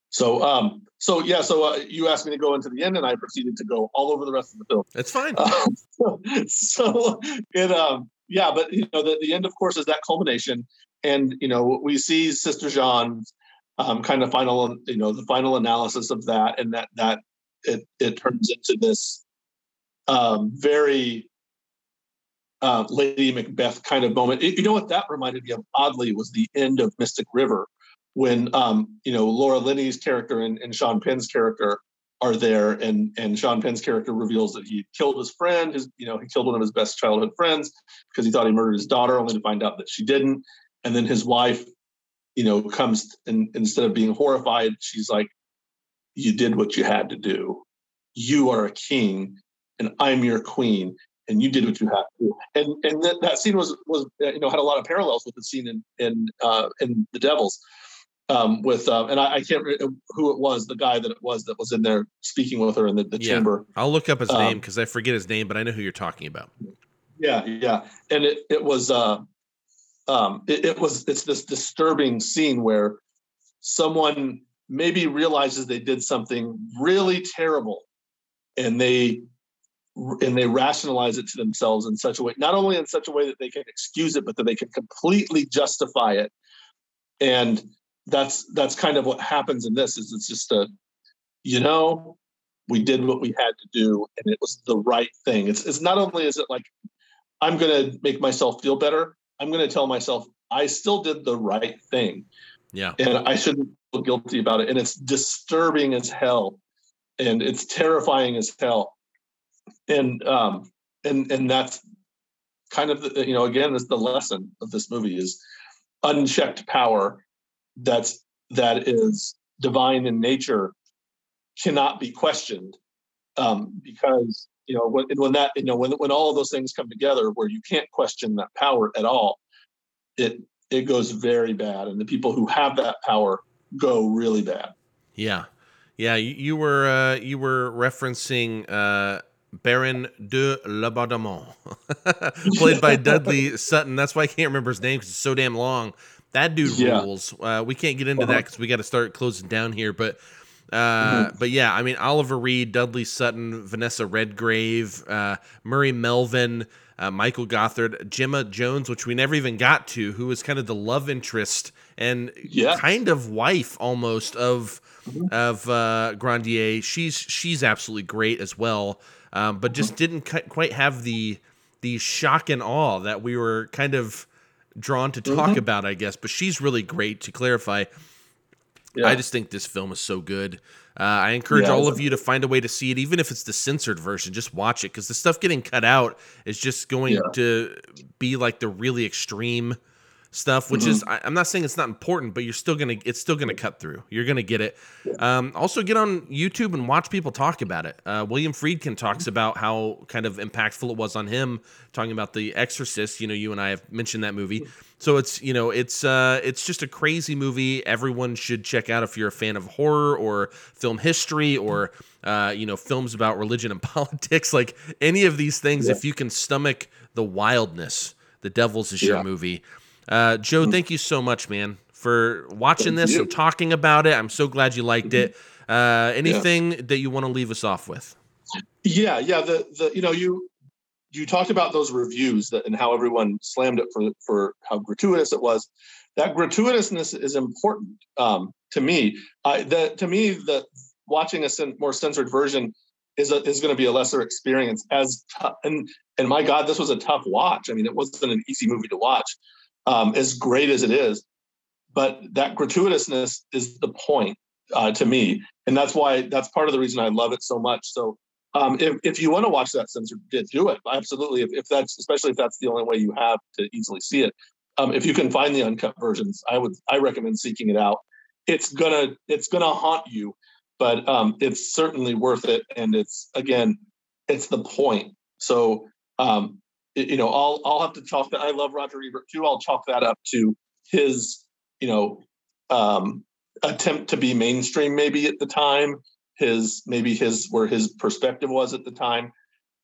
So, um, so yeah, so uh, you asked me to go into the end, and I proceeded to go all over the rest of the film. That's fine. Uh, so, <laughs> so, it, um, yeah, but you know, the, the end, of course, is that culmination, and you know we see Sister Jean um, kind of final you know the final analysis of that and that that it it turns into this um, very uh, Lady Macbeth kind of moment. It, you know what? That reminded me of oddly was the end of Mystic River when um, you know Laura Linney's character and, and Sean Penn's character are there and and Sean Penn's character reveals that he killed his friend his you know he killed one of his best childhood friends because he thought he murdered his daughter only to find out that she didn't. And then his wife you know comes and instead of being horrified she's like you did what you had to do. You are a king and i'm your queen and you did what you had to and and that, that scene was was you know had a lot of parallels with the scene in in uh in the devils um with uh, and I, I, can't remember who it was the guy that it was that was in there speaking with her in the, the yeah. chamber. I'll look up his um, name because i forget his name but i know who you're talking about. Yeah yeah. And it it was uh um, it, it was it's this disturbing scene where someone maybe realizes they did something really terrible and they and they rationalize it to themselves in such a way not only in such a way that they can excuse it but that they can completely justify it and that's that's kind of what happens in this is it's just a you know we did what we had to do and it was the right thing it's, it's not only is it like i'm going to make myself feel better I'm going to tell myself I still did the right thing. Yeah. And I shouldn't feel guilty about it. And it's disturbing as hell. And it's terrifying as hell. And um and and that's kind of the, you know again is the lesson of this movie is unchecked power that's that is divine in nature cannot be questioned um, because you know when, when that you know when when all those things come together where you can't question that power at all it it goes very bad. And the people who have that power go really bad. Yeah. Yeah you, you were uh, you were referencing uh, Baron de Laubardemont, <laughs> played by Dudley Sutton. That's why I can't remember his name because it's so damn long. That dude yeah. rules. Uh, we can't get into uh-huh. that because we got to start closing down here. But uh, mm-hmm. But yeah, I mean Oliver Reed, Dudley Sutton, Vanessa Redgrave, uh, Murray Melvin, uh, Michael Gothard, Gemma Jones, which we never even got to, who was kind of the love interest and yeah. kind of wife almost of mm-hmm. of uh, Grandier. She's she's absolutely great as well, um, but just mm-hmm. didn't quite have the the shock and awe that we were kind of drawn to talk mm-hmm. about, I guess. But she's really great to clarify Yeah. I just think this film is so good. Uh, I encourage Yeah, all of you to find a way to see it, even if it's the censored version. Just watch it because the stuff getting cut out is just going Yeah. to be like the really extreme stuff, which Mm-hmm. is I, I'm not saying it's not important, but you're still gonna it's still gonna cut through. You're gonna get it. Um, also, get on YouTube and watch people talk about it. Uh, William Friedkin talks about how kind of impactful it was on him, talking about The Exorcist. You know, you and I have mentioned that movie. So it's you know it's uh, it's just a crazy movie. Everyone should check out if you're a fan of horror or film history or uh, you know films about religion and <laughs> politics. Like any of these things, Yeah. if you can stomach the wildness, The Devils is your Yeah. movie. Uh, Joe, thank you so much, man, for watching Thank this you. and talking about it. I'm so glad you liked it. Uh, anything that you want to leave us off with? Yeah, yeah. The the you know you you talked about those reviews that and how everyone slammed it for for how gratuitous it was. That gratuitousness is important um, to me. I that to me that watching a more censored version is a, is going to be a lesser experience. As tou- and and my God, this was a tough watch. I mean, it wasn't an easy movie to watch. Um, as great as it is, but that gratuitousness is the point uh, to me, and that's why that's part of the reason I love it so much. So um, if, if you want to watch that censored bit, do it. Absolutely. If, if that's especially if that's the only way you have to easily see it. Um, if you can find the uncut versions, I would I recommend seeking it out. It's gonna it's gonna haunt you, but um, it's certainly worth it. And it's again, it's the point. So um, you know, I'll I'll have to chalk that. I love Roger Ebert too. I'll chalk that up to his you know um, attempt to be mainstream maybe at the time his maybe his where his perspective was at the time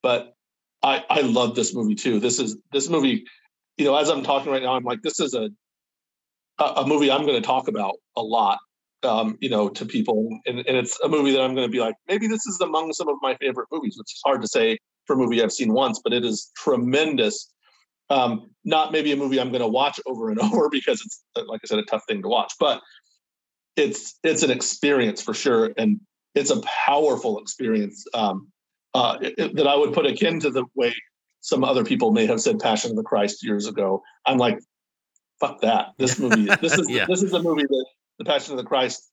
but i i love this movie too this is this movie you know as i'm talking right now i'm like this is a a, movie i'm going to talk about a lot um you know to people and, and it's a movie that i'm going to be like maybe this is among some of my favorite movies which is hard to say for a movie i've seen once but it is tremendous um not maybe a movie i'm going to watch over and <laughs> over because it's like i said a tough thing to watch but it's it's an experience for sure and it's a powerful experience um, uh, it- that I would put akin to the way some other people may have said Passion of the Christ years ago. I'm like, fuck that. This <laughs> movie, this is Yeah. this is the movie that the Passion of the Christ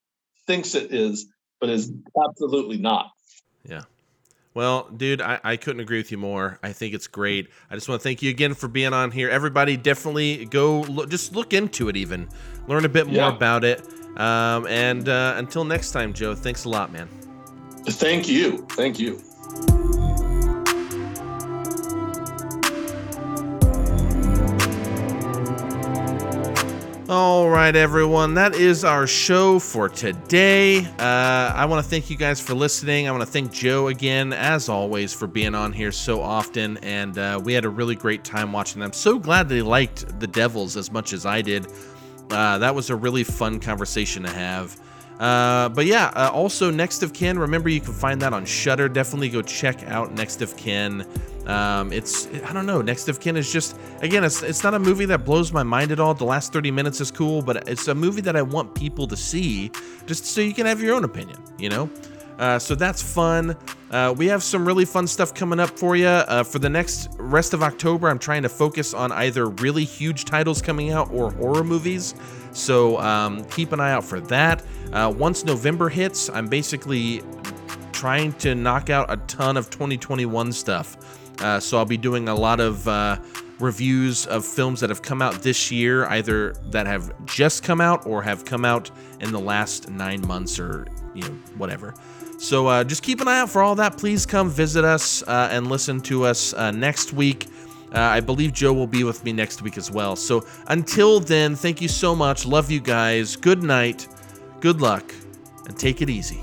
thinks it is, but is absolutely not. Well, dude, I, I couldn't agree with you more. I think it's great. I just want to thank you again for being on here. Everybody, definitely go look, just look into it, even learn a bit more Yeah. about it. Um, and uh, until next time, Joe, thanks a lot, man. Thank you, thank you. All right, everyone. That is our show for today. Uh, I want to thank you guys for listening. I want to thank Joe again, as always, for being on here so often. And uh, we had a really great time watching them. So glad they liked the Devils as much as I did. Uh, that was a really fun conversation to have. Uh, but yeah, uh, also Next of Kin. Remember, you can find that on Shudder. Definitely go check out Next of Kin. Um, it's I don't know. Next of Kin is just again, it's it's not a movie that blows my mind at all. The last 30 minutes is cool, but it's a movie that I want people to see just so you can have your own opinion. You know. Uh, so that's fun. Uh, we have some really fun stuff coming up for you. Uh, for the next rest of October, I'm trying to focus on either really huge titles coming out or horror movies. So um, keep an eye out for that. Uh, once November hits, I'm basically trying to knock out a ton of 2021 stuff. Uh, so I'll be doing a lot of uh, reviews of films that have come out this year, either that have just come out or have come out in the last nine months or you know whatever. So uh, just keep an eye out for all that. Please come visit us uh, and listen to us uh, next week. Uh, I believe Joe will be with me next week as well. So until then, thank you so much. Love you guys. Good night. Good luck. And take it easy.